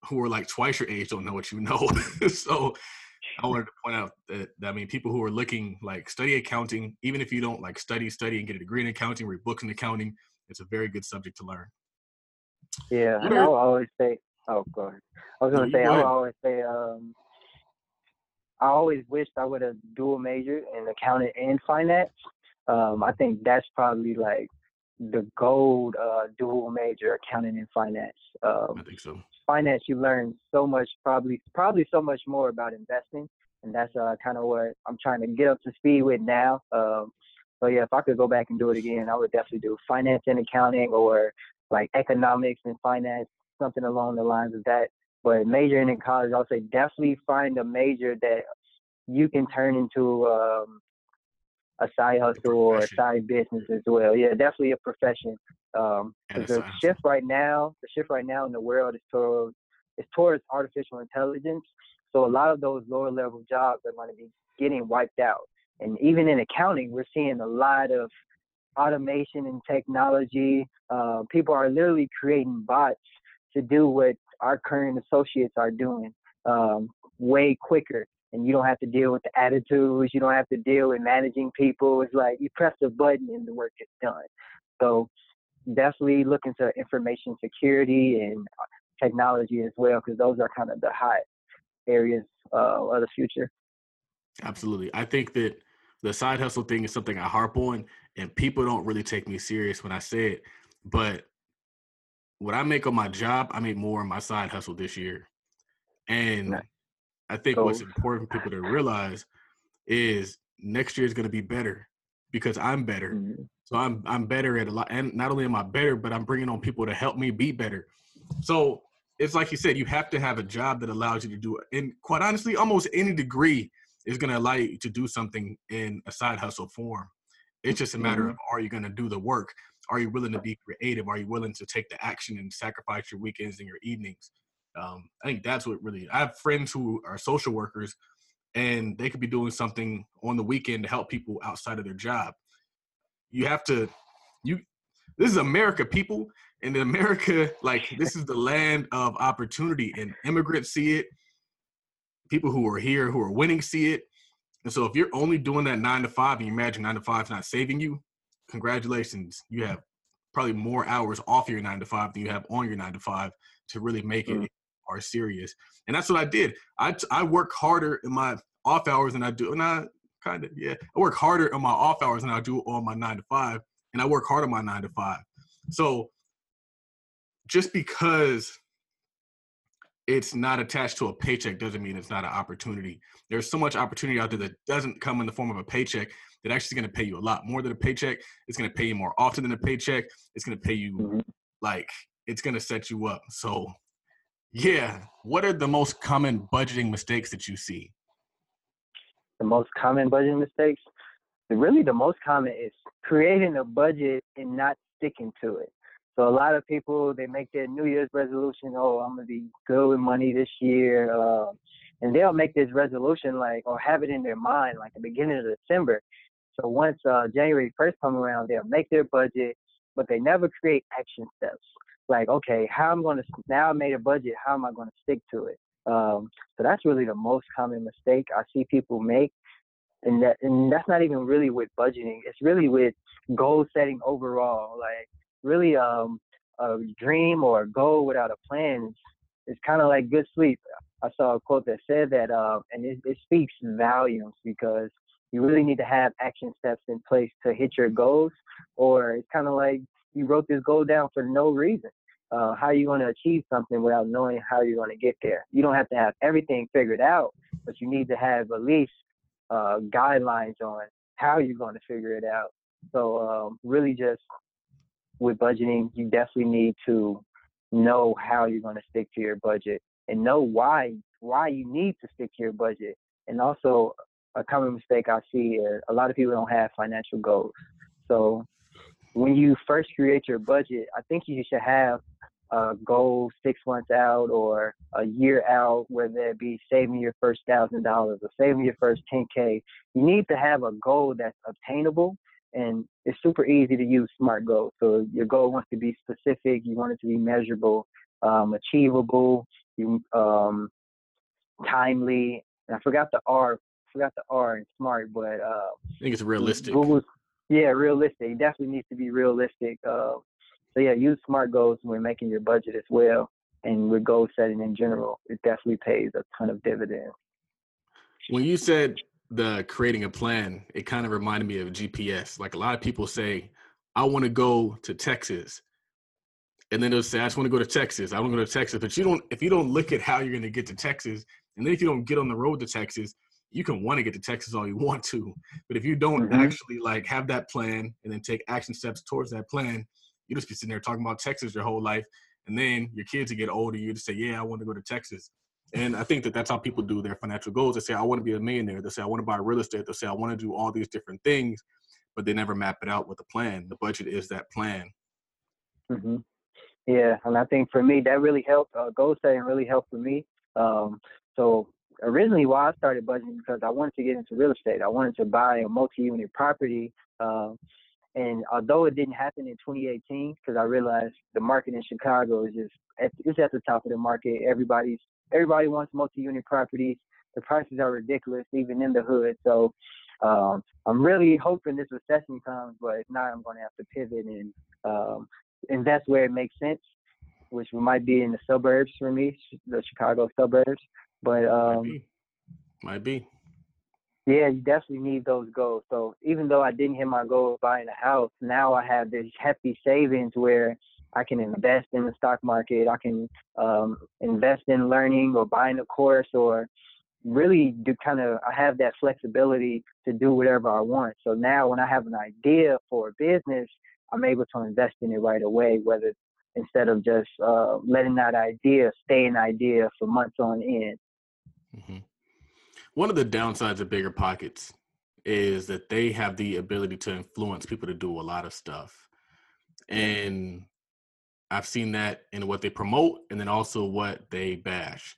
who are like twice your age don't know what you know. so I wanted to point out that, that, I mean, people who are looking like study accounting, even if you don't like study, study and get a degree in accounting, read books in accounting, it's a very good subject to learn. Yeah, I'll always say, oh, go ahead. I was going to say, I'll always say, um, I always wished I would have dual major in accounting and finance. Um, I think that's probably like the gold uh, dual major, accounting and finance. Um, I think so finance, you learn so much, probably probably so much more about investing, and that's uh, kind of what I'm trying to get up to speed with now. Um, So yeah, if I could go back and do it again, I would definitely do finance and accounting or like economics and finance, something along the lines of that. But majoring in college, I'll say definitely find a major that you can turn into um, a side hustle or a side business as well. Yeah, definitely a profession. Um, the shift right now, the shift right now in the world is towards is towards artificial intelligence. So a lot of those lower level jobs are going to be getting wiped out. And even in accounting, we're seeing a lot of automation and technology. Uh, people are literally creating bots to do what our current associates are doing um, way quicker. And you don't have to deal with the attitudes. You don't have to deal with managing people. It's like you press a button and the work is done. So definitely look into information security and technology as well, because those are kind of the hot areas uh, of the future. Absolutely. I think that the side hustle thing is something I harp on, and people don't really take me serious when I say it. But what I make on my job, I make more on my side hustle this year. And I think cool. what's important for people to realize is next year is going to be better because I'm better. Mm-hmm. So I'm I'm better at a lot, and not only am I better, but I'm bringing on people to help me be better. So it's like you said, you have to have a job that allows you to do it. And quite honestly, almost any degree is going to allow you to do something in a side hustle form. It's just a matter mm-hmm. of are you going to do the work? Are you willing to be creative? Are you willing to take the action and sacrifice your weekends and your evenings? Um, I think that's what really. I have friends who are social workers, and they could be doing something on the weekend to help people outside of their job. You have to, you. This is America, people, and in America, like this is the land of opportunity, and immigrants see it. People who are here who are winning see it. And so if you're only doing that nine to five and you imagine nine to five is not saving you, congratulations. You have probably more hours off your nine to five than you have on your nine to five to really make it mm. Are serious. And that's what I did. I, I work harder in my off hours than I do. And I kind of, yeah, I work harder on my off hours than I do on my nine to five. And I work hard on my nine to five. So just because it's not attached to a paycheck doesn't mean it's not an opportunity. There's so much opportunity out there that doesn't come in the form of a paycheck that actually is going to pay you a lot more than a paycheck. It's going to pay you more often than a paycheck. It's going to pay you mm-hmm. like it's going to set you up. So, yeah, what are the most common budgeting mistakes that you see? The most common budgeting mistakes, really the most common is creating a budget and not sticking to it. So a lot of people they make their New Year's resolution. Oh, I'm gonna be good with money this year, uh, and they'll make this resolution like or have it in their mind like the beginning of December. So once uh, January 1st come around, they'll make their budget, but they never create action steps. Like, okay, how I'm gonna now I made a budget. How am I gonna stick to it? Um, so that's really the most common mistake I see people make, and that and that's not even really with budgeting. It's really with goal setting overall. Like really um, a dream or a goal without a plan is, is kind of like good sleep. I saw a quote that said that, uh, and it, it speaks volumes because you really need to have action steps in place to hit your goals, or it's kind of like you wrote this goal down for no reason. Uh, how are you going to achieve something without knowing how you're going to get there? You don't have to have everything figured out, but you need to have at least uh, guidelines on how you're going to figure it out. So um, really just with budgeting, you definitely need to know how you're going to stick to your budget and know why why you need to stick to your budget. And also, a common mistake I see is a lot of people don't have financial goals. So when you first create your budget, I think you should have a goal six months out or a year out, whether it be saving your first thousand dollars or saving your first 10K. You need to have a goal that's obtainable and it's super easy to use SMART goals. So your goal wants to be specific, you want it to be measurable, um, achievable, you, um, timely. And I forgot the R, forgot the R in SMART, but uh, I think it's realistic. Google's, yeah, realistic. It definitely needs to be realistic. Uh, so yeah, use SMART goals when making your budget as well. And with goal setting in general, it definitely pays a ton of dividends. When you said the creating a plan, it kind of reminded me of GPS. Like a lot of people say, I want to go to Texas. And then they'll say, I just want to go to Texas. I want to go to Texas. But you don't if you don't look at how you're gonna get to Texas, and then if you don't get on the road to Texas, you can want to get to Texas all you want to, but if you don't Mhm. actually like have that plan and then take action steps towards that plan, you just be sitting there talking about Texas your whole life, and then your kids will get older, you just say, "Yeah, I want to go to Texas." And I think that that's how people do their financial goals. They say, "I want to be a millionaire." They say, "I want to buy real estate." They say, "I want to do all these different things," but they never map it out with a plan. The budget is that plan. hmm Yeah, and I think for me that really helped. Uh, goal setting really helped for me. Um, so originally, why I started budgeting because I wanted to get into real estate. I wanted to buy a multi-unit property. Um, and although it didn't happen in 2018, because I realized the market in Chicago is just at, it's at the top of the market. Everybody's everybody wants multi-unit properties. The prices are ridiculous, even in the hood. So um, I'm really hoping this recession comes, but if not, I'm going to have to pivot and um, invest where it makes sense, which might be in the suburbs for me, the Chicago suburbs. But Might um, be. Might be. yeah, you definitely need those goals. So even though I didn't hit my goal of buying a house, now I have this hefty savings where I can invest in the stock market. I can um, invest in learning or buying a course or really do kind of I have that flexibility to do whatever I want. So now when I have an idea for a business, I'm able to invest in it right away, whether instead of just uh, letting that idea stay an idea for months on end. Hmm One of the downsides of BiggerPockets is that they have the ability to influence people to do a lot of stuff. And I've seen that in what they promote and then also what they bash.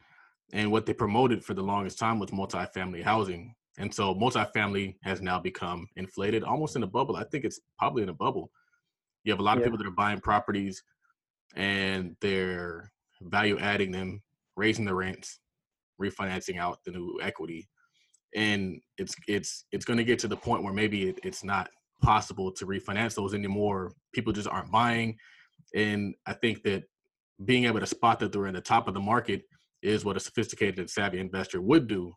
And what they promoted for the longest time was multifamily housing. And so multifamily has now become inflated almost in a bubble. I think it's probably in a bubble. You have a lot of Yeah. people that are buying properties and they're value adding them, raising the rents, refinancing out the new equity. And it's it's it's going to get to the point where maybe it, it's not possible to refinance those anymore. People just aren't buying. And I think that being able to spot that they're in the top of the market is what a sophisticated and savvy investor would do.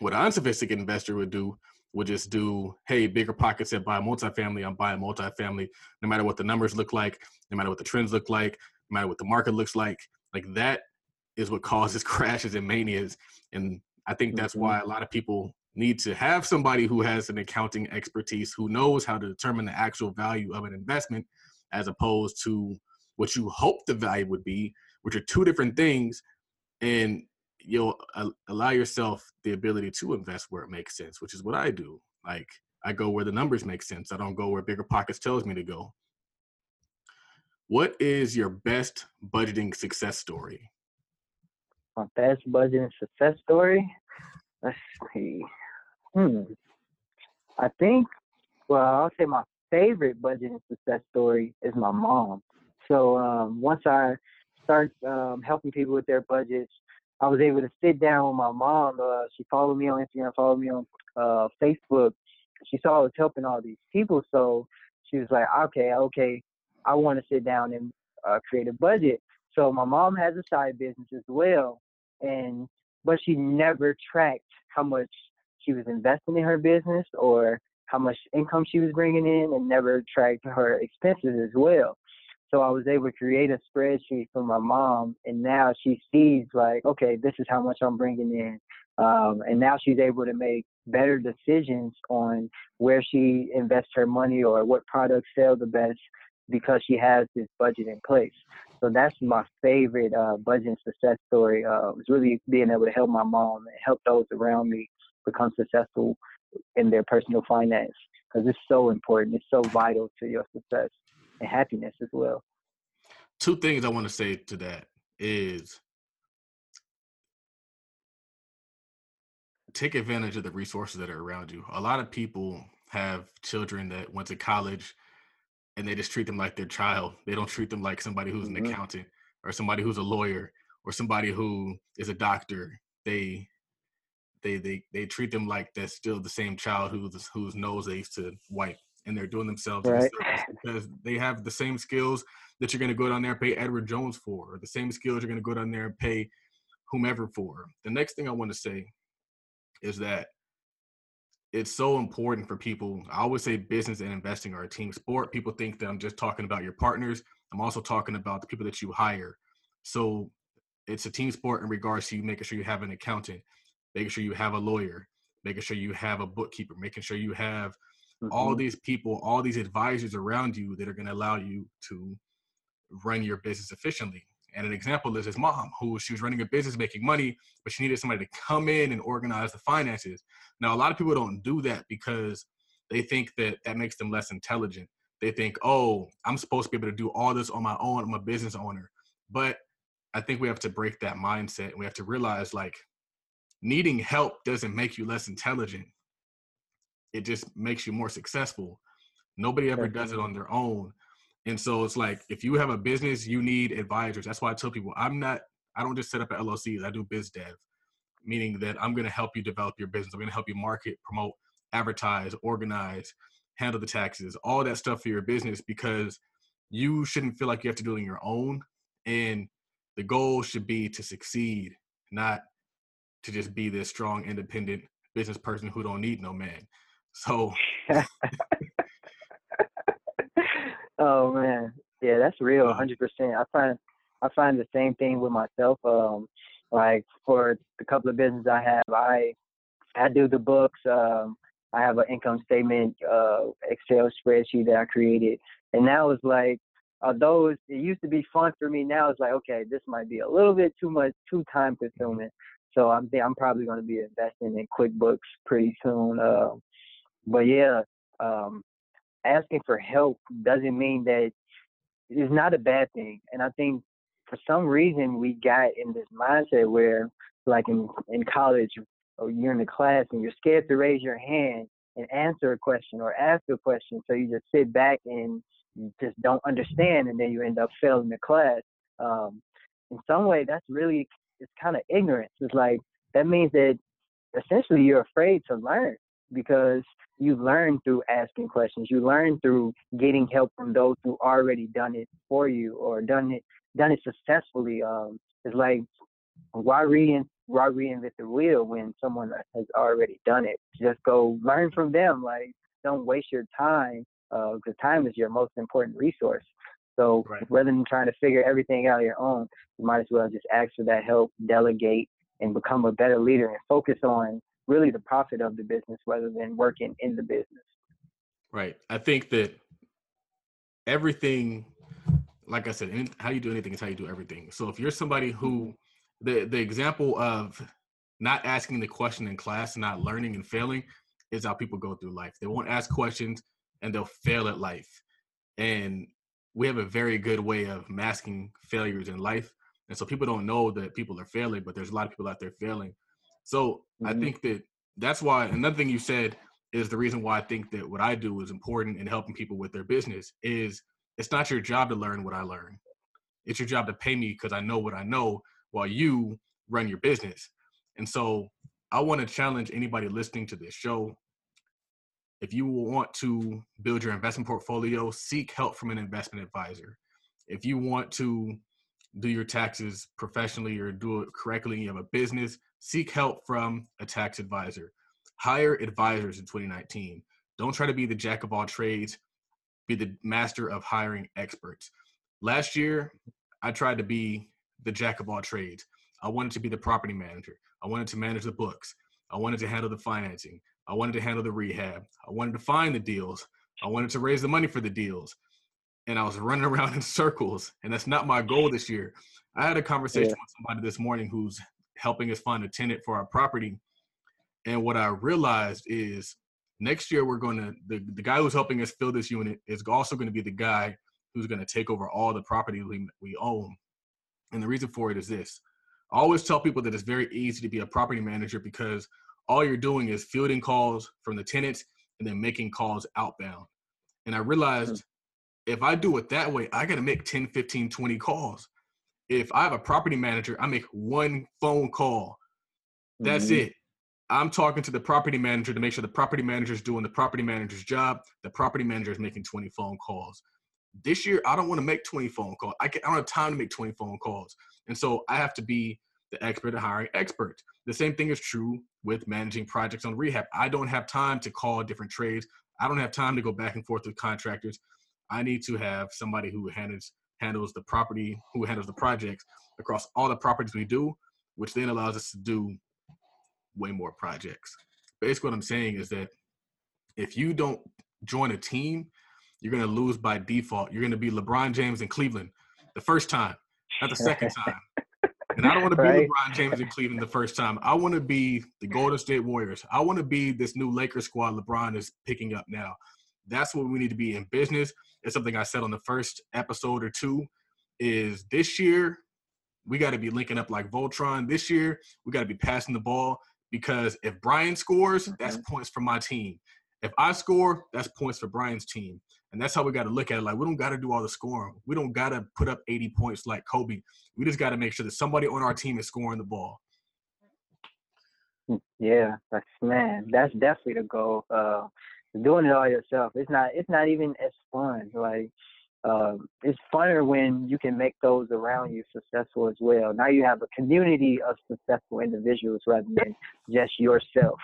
What an unsophisticated investor would do would just do, hey, BiggerPockets that buy a multifamily. I'm buying multifamily, no matter what the numbers look like, no matter what the trends look like, no matter what the market looks like. Like that is what causes crashes and manias. And I think that's why mm-hmm. a lot of people need to have somebody who has an accounting expertise who knows how to determine the actual value of an investment as opposed to what you hope the value would be, which are two different things. And you'll a- allow yourself the ability to invest where it makes sense, which is what I do. Like I go where the numbers make sense. I don't go where BiggerPockets tells me to go. What is your best budgeting success story? My best budgeting success story. Let's see. Hmm. I think. Well, I'll say my favorite budgeting success story is my mom. So um, once I start um, helping people with their budgets, I was able to sit down with my mom. Uh, she followed me on Instagram, followed me on uh, Facebook. She saw I was helping all these people, so she was like, "Okay, okay, I want to sit down and uh, create a budget." So my mom has a side business as well, and but she never tracked how much she was investing in her business or how much income she was bringing in, and never tracked her expenses as well. So I was able to create a spreadsheet for my mom, and now she sees like, okay, this is how much I'm bringing in, um, and now she's able to make better decisions on where she invests her money or what products sell the best because she has this budget in place. So that's my favorite uh, budgeting success story. Uh, really being able to help my mom and help those around me become successful in their personal finance because it's so important. It's so vital to your success and happiness as well. Two things I want to say to that is take advantage of the resources that are around you. A lot of people have children that went to college and they just treat them like their child. They don't treat them like somebody who's an Mhm. accountant or somebody who's a lawyer or somebody who is a doctor. They they they they treat them like they're still the same child whose whose nose they used to wipe and they're doing themselves Right. because they have the same skills that you're going to go down there and pay Edward Jones for or the same skills you're going to go down there and pay whomever for. The next thing I want to say is that it's so important for people. I always say business and investing are a team sport. People think that I'm just talking about your partners. I'm also talking about the people that you hire. So it's a team sport in regards to you making sure you have an accountant, making sure you have a lawyer, making sure you have a bookkeeper, making sure you have Mm-hmm. all these people, all these advisors around you that are going to allow you to run your business efficiently. And an example is his mom, who she was running a business making money, but she needed somebody to come in and organize the finances. Now, a lot of people don't do that because they think that that makes them less intelligent. They think, oh, I'm supposed to be able to do all this on my own. I'm a business owner. But I think we have to break that mindset and we have to realize like needing help doesn't make you less intelligent it just makes you more successful. Nobody ever does it on their own. And so it's like if you have a business, you need advisors. That's why I tell people I'm not I don't just set up an LLCs, I do biz dev, meaning that I'm gonna help you develop your business. I'm gonna help you market, promote, advertise, organize, handle the taxes, all that stuff for your business because you shouldn't feel like you have to do it on your own. And the goal should be to succeed, not to just be this strong, independent business person who don't need no man. So oh man, yeah, that's real, Uh-huh. hundred percent. I find I find the same thing with myself. Um, like for the couple of businesses I have, I I do the books. Um, I have an income statement, uh, Excel spreadsheet that I created, and now it's like, although it used to be fun for me, now it's like, okay, this might be a little bit too much, too time consuming. So I'm I'm probably going to be investing in QuickBooks pretty soon. Uh, but yeah, um, asking for help doesn't mean that it's not a bad thing. And I think for some reason we got in this mindset where, like in in college, or you're in the class and you're scared to raise your hand and answer a question or ask a question, so you just sit back and you just don't understand, and then you end up failing the class. Um, in some way, that's really it's kind of ignorance. It's like that means that essentially you're afraid to learn because you learn through asking questions. You learn through getting help from those who already done it for you or done it done it successfully. Um, it's like why rein why reinvent the wheel when someone has already done it? Just go learn from them. Like don't waste your time because uh, time is your most important resource. So Right. rather than trying to figure everything out on your own, you might as well just ask for that help, delegate, and become a better leader and focus on really the profit of the business rather than working in the business. Right. I think that everything, like I said, any, how you do anything is how you do everything. So if you're somebody who, the the example of not asking the question in class, not learning and failing, is how people go through life. They won't ask questions and they'll fail at life. And we have a very good way of masking failures in life. And so people don't know that people are failing, but there's a lot of people out there failing. So I Mhm. think that that's why another thing you said is the reason why I think that what I do is important in helping people with their business is it's not your job to learn what I learn. It's your job to pay me because I know what I know while you run your business. And so I want to challenge anybody listening to this show. If you want to build your investment portfolio, seek help from an investment advisor. If you want to do your taxes professionally or do it correctly, you have a business, seek help from a tax advisor. Hire advisors in 2019. Don't try to be the jack of all trades, be the master of hiring experts. Last year, I tried to be the jack of all trades. I wanted to be the property manager. I wanted to manage the books. I wanted to handle the financing. I wanted to handle the rehab. I wanted to find the deals. I wanted to raise the money for the deals. And I was running around in circles. And that's not my goal this year. I had a conversation Yeah. with somebody this morning who's helping us find a tenant for our property. And what I realized is next year we're going to the, the guy who's helping us fill this unit is also going to be the guy who's going to take over all the property we, we own. And the reason for it is this. I always tell people that it's very easy to be a property manager because all you're doing is fielding calls from the tenants and then making calls outbound. And I realized hmm. if I do it that way, I got to make 10, 15, 20 calls. If I have a property manager, I make one phone call. That's Mhm. it. I'm talking to the property manager to make sure the property manager is doing the property manager's job. The property manager is making 20 phone calls. This year, I don't want to make 20 phone calls. I, can, I don't have time to make 20 phone calls. And so I have to be the expert at hiring experts. The same thing is true with managing projects on rehab. I don't have time to call different trades. I don't have time to go back and forth with contractors. I need to have somebody who handles handles the property, who handles the projects across all the properties we do, which then allows us to do way more projects. basically what I'm saying is that if you don't join a team, you're going to lose by default. You're going to be LeBron James in Cleveland the first time, not the second time. And I don't want to be right? LeBron James in Cleveland the first time. I want to be the Golden State Warriors. I want to be this new Lakers squad LeBron is picking up now. That's what we need to be in business. It's something I said on the first episode or two. Is this year we got to be linking up like Voltron. This year we got to be passing the ball because if Brian scores, mm-hmm. that's points for my team. If I score, that's points for Brian's team. And that's how we got to look at it. Like, we don't got to do all the scoring. We don't got to put up 80 points like Kobe. We just got to make sure that somebody on our team is scoring the ball. Yeah, that's man, that's definitely the goal. Uh, doing it all yourself, it's not. It's not even as fun. Like, um, it's funner when you can make those around you successful as well. Now you have a community of successful individuals rather than just yourself.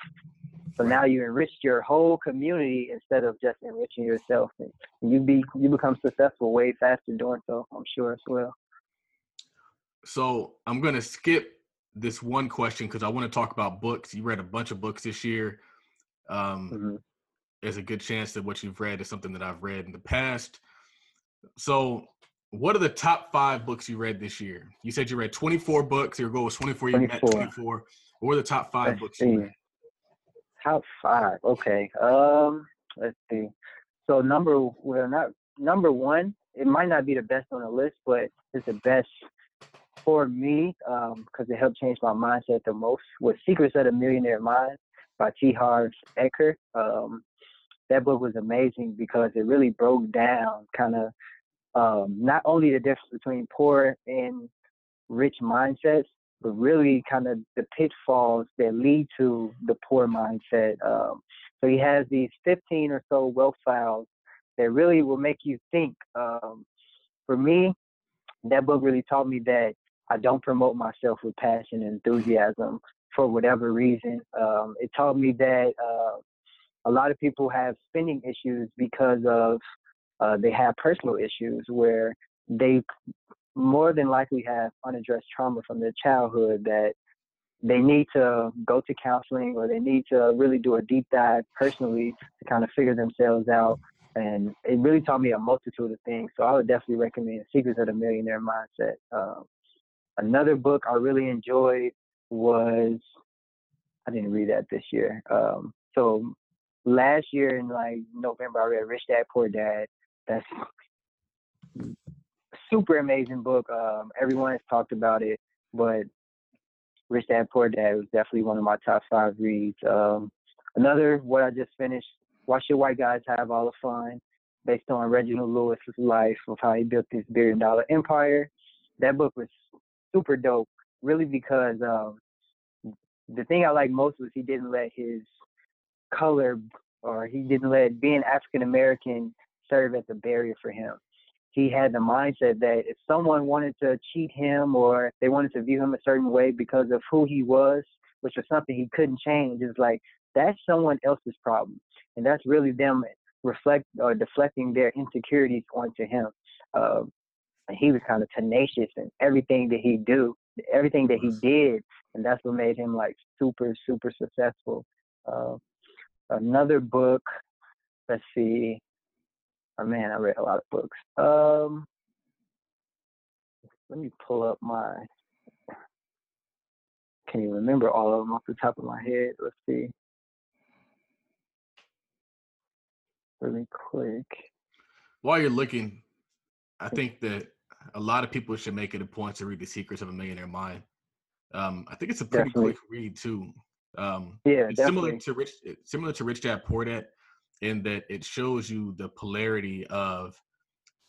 So now you enrich your whole community instead of just enriching yourself, and you be you become successful way faster doing so. I'm sure as well. So I'm gonna skip this one question because I want to talk about books. You read a bunch of books this year. Um, mm-hmm. There's a good chance that what you've read is something that I've read in the past. So, what are the top five books you read this year? You said you read 24 books. Your goal was 24. 24. You met 24. What were the top 5 Let's books you read? Top five. Okay. Um. Let's see. So number well not number one. It might not be the best on the list, but it's the best for me because um, it helped change my mindset the most. Was Secrets of the Millionaire Mind by T. Harv Eker. Um, that book was amazing because it really broke down kind of um, not only the difference between poor and rich mindsets, but really kind of the pitfalls that lead to the poor mindset. Um, so he has these 15 or so wealth files that really will make you think. Um, for me, that book really taught me that I don't promote myself with passion and enthusiasm for whatever reason. Um, it taught me that uh, a lot of people have spending issues because of uh, they have personal issues where they more than likely have unaddressed trauma from their childhood that they need to go to counseling or they need to really do a deep dive personally to kind of figure themselves out. And it really taught me a multitude of things. So I would definitely recommend Secrets of the Millionaire Mindset. Um, another book I really enjoyed was, I didn't read that this year. Um, so last year in like November, I read Rich Dad Poor Dad. That's super amazing book. Um, everyone has talked about it, but Rich Dad Poor Dad was definitely one of my top five reads. Um, another, what I just finished, Why Should White Guys Have All the Fun, based on Reginald Lewis's life of how he built this billion dollar empire. That book was super dope, really because um, the thing I like most was he didn't let his color or he didn't let being African American serve as a barrier for him he had the mindset that if someone wanted to cheat him or they wanted to view him a certain way because of who he was, which was something he couldn't change, it's like that's someone else's problem, and that's really them reflect or deflecting their insecurities onto him. Uh, he was kind of tenacious in everything that he do, everything that he did, and that's what made him like super super successful. Uh, another book, let's see, Oh, man, I read a lot of books. Um, let me pull up my. Can you remember all of them off the top of my head? Let's see. Really quick. While you're looking, I think that a lot of people should make it a point to read The Secrets of a Millionaire Mind. Um, I think it's a pretty definitely. quick read too. Um, yeah, similar to Rich, similar to Rich Dad Poor Dad in that it shows you the polarity of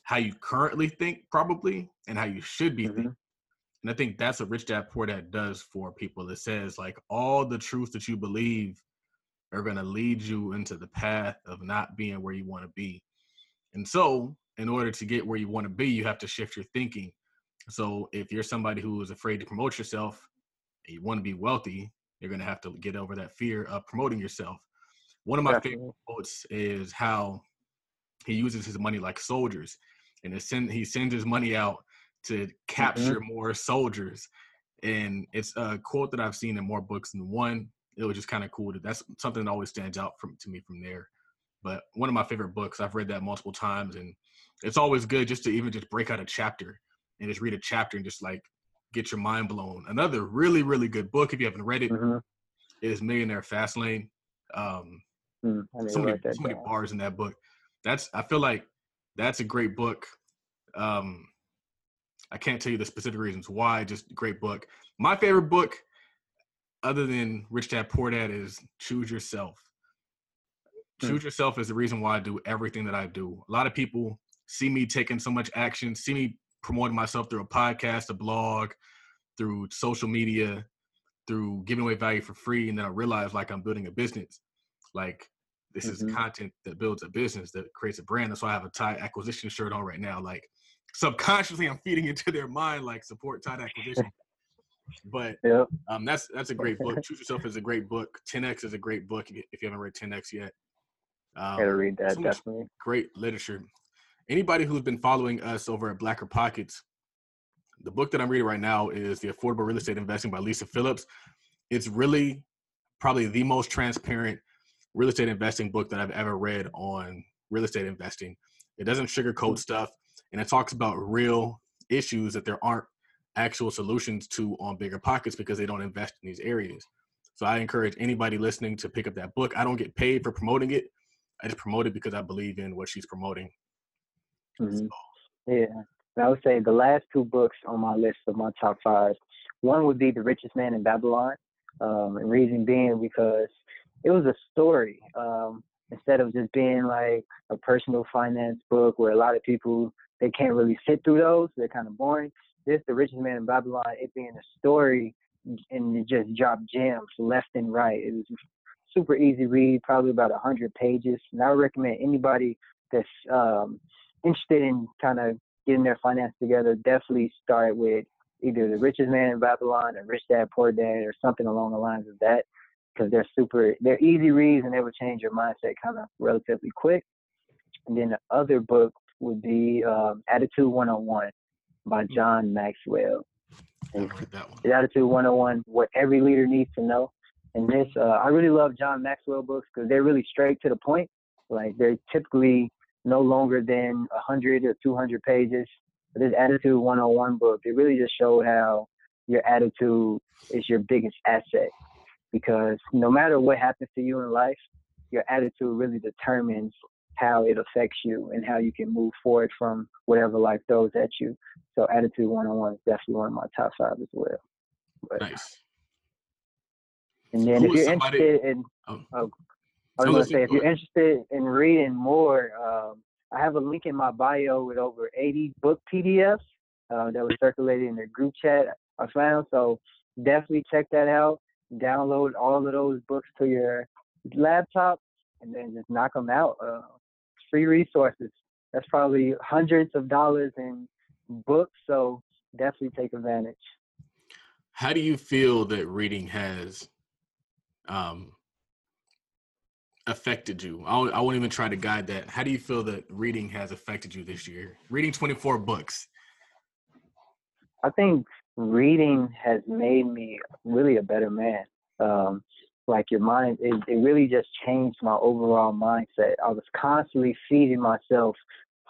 how you currently think probably and how you should be mm-hmm. thinking. And I think that's what Rich Dad Poor Dad does for people. It says like all the truths that you believe are going to lead you into the path of not being where you want to be. And so, in order to get where you want to be, you have to shift your thinking. So, if you're somebody who is afraid to promote yourself and you want to be wealthy, you're going to have to get over that fear of promoting yourself. One of my Definitely. favorite quotes is how he uses his money like soldiers, and send, he sends his money out to capture mm-hmm. more soldiers. And it's a quote that I've seen in more books than one. it was just kind of cool. To, that's something that always stands out from to me from there. But one of my favorite books, I've read that multiple times, and it's always good just to even just break out a chapter and just read a chapter and just like get your mind blown. Another really really good book if you haven't read it mm-hmm. is Millionaire Fastlane. Um, mm, so many, so many bars in that book. That's I feel like that's a great book. Um, I can't tell you the specific reasons why. Just great book. My favorite book, other than Rich Dad Poor Dad, is Choose Yourself. Hmm. Choose Yourself is the reason why I do everything that I do. A lot of people see me taking so much action, see me promoting myself through a podcast, a blog, through social media, through giving away value for free, and then I realize like I'm building a business. Like this mm-hmm. is content that builds a business that creates a brand. That's why I have a Tide acquisition shirt on right now. Like subconsciously, I'm feeding into their mind like support Tide acquisition. but yeah. um, that's that's a great book. Choose Yourself is a great book. 10x is a great book if you haven't read 10x yet. Um, Gotta read that so definitely. Great literature. Anybody who's been following us over at Blacker Pockets, the book that I'm reading right now is The Affordable Real Estate Investing by Lisa Phillips. It's really probably the most transparent real estate investing book that I've ever read on real estate investing. It doesn't sugarcoat stuff and it talks about real issues that there aren't actual solutions to on BiggerPockets because they don't invest in these areas. So I encourage anybody listening to pick up that book. I don't get paid for promoting it. I just promote it because I believe in what she's promoting. Mm-hmm. Yeah. I would say the last two books on my list of my top five. One would be The Richest Man in Babylon. Um, and reason being because it was a story um, instead of just being like a personal finance book where a lot of people they can't really sit through those. They're kind of boring. This, The Richest Man in Babylon, it being a story and it just dropped gems left and right. It was super easy read, probably about a 100 pages. And I would recommend anybody that's um, interested in kind of getting their finance together, definitely start with either The Richest Man in Babylon or Rich Dad Poor Dad or something along the lines of that because they're super, they're easy reads and they will change your mindset kind of relatively quick. And then the other book would be um, Attitude 101 by mm. John Maxwell. And that one. Attitude 101, what every leader needs to know. And this, uh, I really love John Maxwell books because they're really straight to the point. Like they're typically no longer than 100 or 200 pages. But this Attitude 101 book, it really just showed how your attitude is your biggest asset because no matter what happens to you in life, your attitude really determines how it affects you and how you can move forward from whatever life throws at you. So attitude one on one is definitely one of my top five as well. But, nice. And then Who if you're somebody... interested in, oh. Oh, I was going to say, if you're interested in reading more, um, I have a link in my bio with over 80 book PDFs uh, that were circulated in the group chat I found. So definitely check that out download all of those books to your laptop and then just knock them out. Uh, free resources. That's probably hundreds of dollars in books, so definitely take advantage. How do you feel that reading has um, affected you? I won't, I won't even try to guide that. How do you feel that reading has affected you this year? Reading 24 books. I think reading has made me really a better man. Um, like your mind, it, it really just changed my overall mindset. I was constantly feeding myself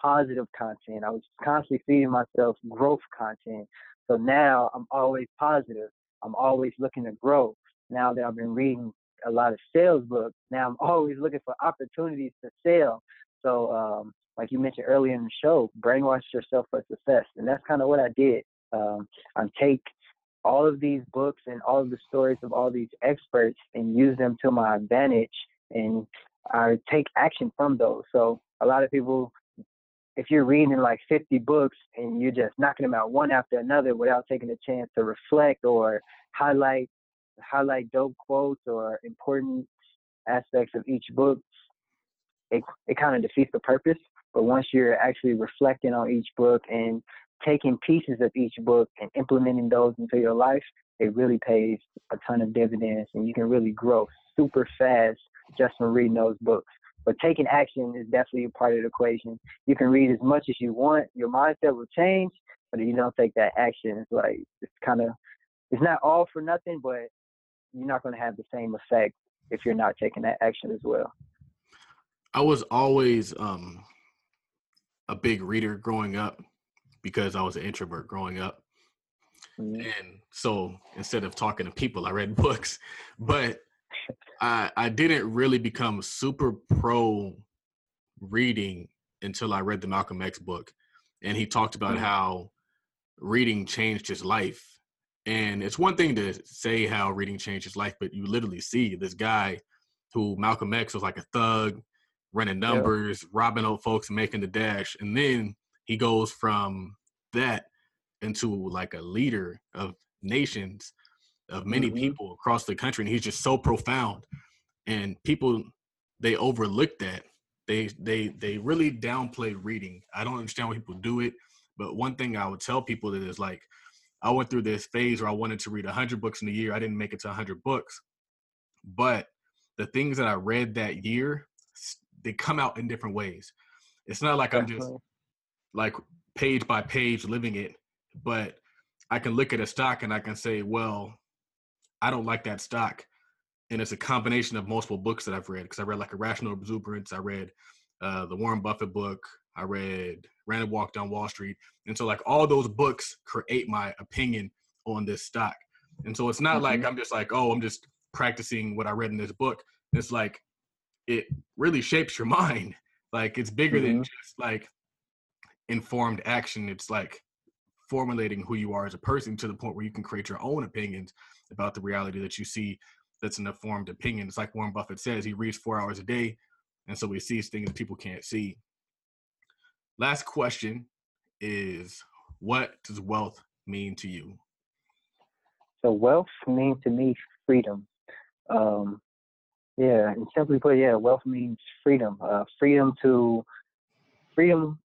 positive content. I was constantly feeding myself growth content. So now I'm always positive. I'm always looking to grow. Now that I've been reading a lot of sales books, now I'm always looking for opportunities to sell. So, um, like you mentioned earlier in the show, brainwash yourself for success. And that's kind of what I did um, and take all of these books and all of the stories of all these experts and use them to my advantage and I take action from those. So a lot of people, if you're reading like 50 books and you're just knocking them out one after another without taking a chance to reflect or highlight highlight dope quotes or important aspects of each book, it it kind of defeats the purpose. But once you're actually reflecting on each book and taking pieces of each book and implementing those into your life, it really pays a ton of dividends and you can really grow super fast just from reading those books. But taking action is definitely a part of the equation. You can read as much as you want, your mindset will change, but if you don't take that action, it's like it's kind of it's not all for nothing, but you're not going to have the same effect if you're not taking that action as well. I was always um, a big reader growing up because I was an introvert growing up. Mm-hmm. And so instead of talking to people, I read books. But I I didn't really become super pro reading until I read the Malcolm X book. And he talked about mm-hmm. how reading changed his life. And it's one thing to say how reading changed his life, but you literally see this guy who Malcolm X was like a thug, running numbers, yeah. robbing old folks, making the dash. And then he goes from that into like a leader of nations, of many mm-hmm. people across the country. And he's just so profound. And people, they overlook that. They they they really downplay reading. I don't understand why people do it. But one thing I would tell people that is like, I went through this phase where I wanted to read 100 books in a year. I didn't make it to 100 books. But the things that I read that year they come out in different ways. It's not like I'm just like page by page living it, but I can look at a stock and I can say, well, I don't like that stock. And it's a combination of multiple books that I've read because I read like Irrational Exuberance, I read uh, the Warren Buffett book, I read Random Walk Down Wall Street. And so, like, all those books create my opinion on this stock. And so, it's not mm-hmm. like I'm just like, oh, I'm just practicing what I read in this book. It's like it really shapes your mind. Like it's bigger mm-hmm. than just like informed action. It's like formulating who you are as a person to the point where you can create your own opinions about the reality that you see that's an informed opinion. It's like Warren Buffett says, he reads four hours a day, and so he sees things that people can't see. Last question is what does wealth mean to you? So wealth means to me freedom. Um, yeah, and simply put, yeah, wealth means freedom. Uh, freedom to freedom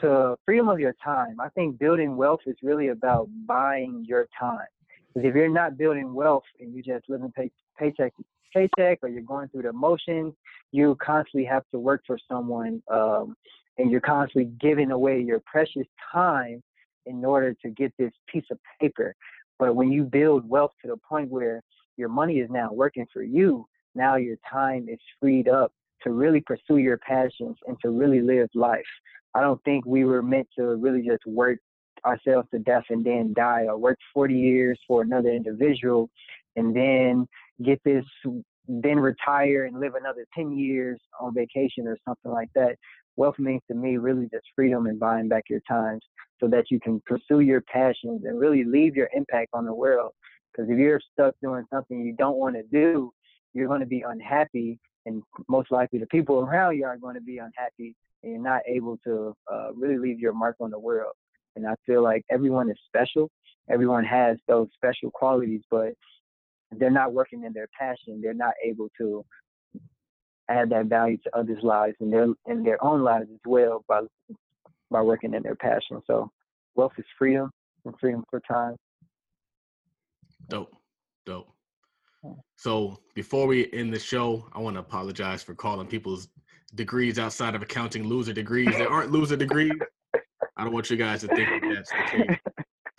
to freedom of your time. I think building wealth is really about buying your time. Because if you're not building wealth and you just living pay, paycheck paycheck, or you're going through the motions, you constantly have to work for someone, um, and you're constantly giving away your precious time in order to get this piece of paper. But when you build wealth to the point where your money is now working for you, now your time is freed up to really pursue your passions and to really live life. I don't think we were meant to really just work ourselves to death and then die or work 40 years for another individual and then get this then retire and live another 10 years on vacation or something like that. Wealth means to me really just freedom and buying back your time so that you can pursue your passions and really leave your impact on the world. Because if you're stuck doing something you don't want to do, you're going to be unhappy, and most likely the people around you are going to be unhappy, and you're not able to uh, really leave your mark on the world. And I feel like everyone is special. Everyone has those special qualities, but they're not working in their passion. They're not able to add that value to others' lives and their in their own lives as well by by working in their passion. So wealth is freedom and freedom for time. Dope. Dope. So before we end the show, I want to apologize for calling people's degrees outside of accounting loser degrees. They aren't loser degrees. I don't want you guys to think that that's the case.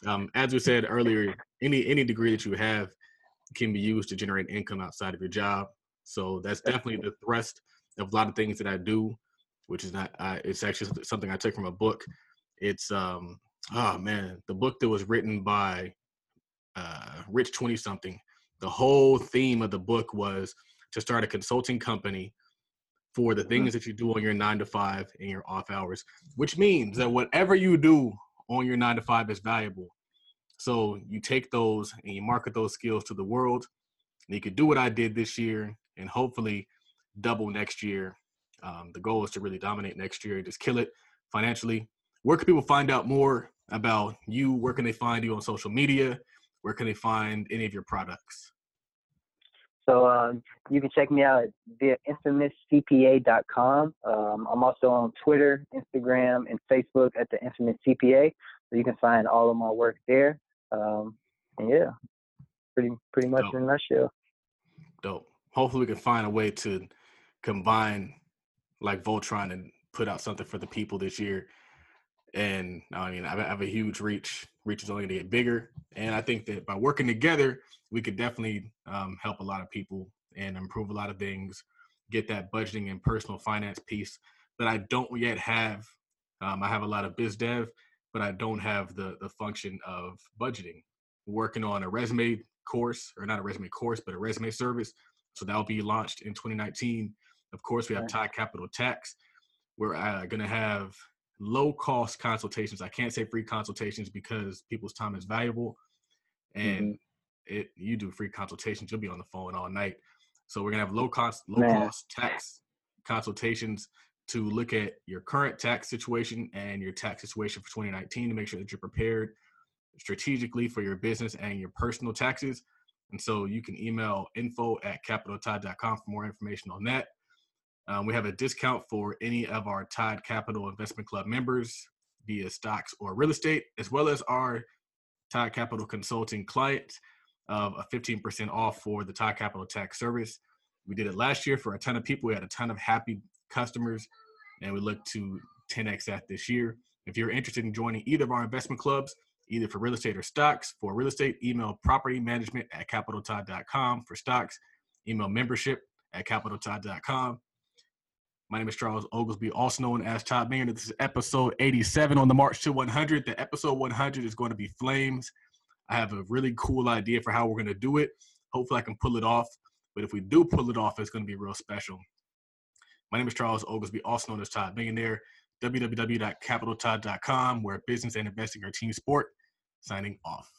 Um, as we said earlier, any any degree that you have can be used to generate income outside of your job. So that's definitely the thrust of a lot of things that I do, which is not. Uh, it's actually something I took from a book. It's um oh man, the book that was written by uh, Rich Twenty Something the whole theme of the book was to start a consulting company for the things that you do on your nine to five and your off hours, which means that whatever you do on your nine to five is valuable. So you take those and you market those skills to the world. And you could do what I did this year and hopefully double next year. Um, the goal is to really dominate next year, just kill it financially. Where can people find out more about you? Where can they find you on social media? where can they find any of your products? So um, you can check me out at the infamouscpa.com. Um, I'm also on Twitter, Instagram, and Facebook at the infamous CPA. So you can find all of my work there. Um, yeah, pretty pretty much Dope. in a nutshell. Dope. Hopefully we can find a way to combine like Voltron and put out something for the people this year. and I mean, I have a huge reach. Reach is only going to get bigger, and I think that by working together, we could definitely um, help a lot of people and improve a lot of things. Get that budgeting and personal finance piece that I don't yet have. Um, I have a lot of biz dev, but I don't have the the function of budgeting. Working on a resume course, or not a resume course, but a resume service. So that will be launched in 2019. Of course, we have Todd Capital Tax. We're uh, going to have low cost consultations. I can't say free consultations because people's time is valuable, and mm-hmm. it you do free consultations, you'll be on the phone all night. So we're gonna have low cost low Man. cost tax consultations to look at your current tax situation and your tax situation for 2019 to make sure that you're prepared strategically for your business and your personal taxes. And so you can email info at capitaltodd.com for more information on that. Um, we have a discount for any of our Todd Capital Investment Club members via stocks or real estate, as well as our Todd Capital Consulting clients of a 15% off for the Todd Capital Tax Service. We did it last year for a ton of people. We had a ton of happy customers, and we look to 10x that this year. If you're interested in joining either of our investment clubs, either for real estate or stocks, for real estate, email property management at capitaltodd.com. For stocks, email membership at capitaltodd.com. My name is Charles Oglesby, also known as Top Man. This is episode 87 on the March to 100. The episode 100 is going to be Flames. I have a really cool idea for how we're going to do it. Hopefully, I can pull it off. But if we do pull it off, it's going to be real special. My name is Charles Oglesby, also known as Todd Millionaire. www.capitaltodd.com, where business and investing are team sport. Signing off.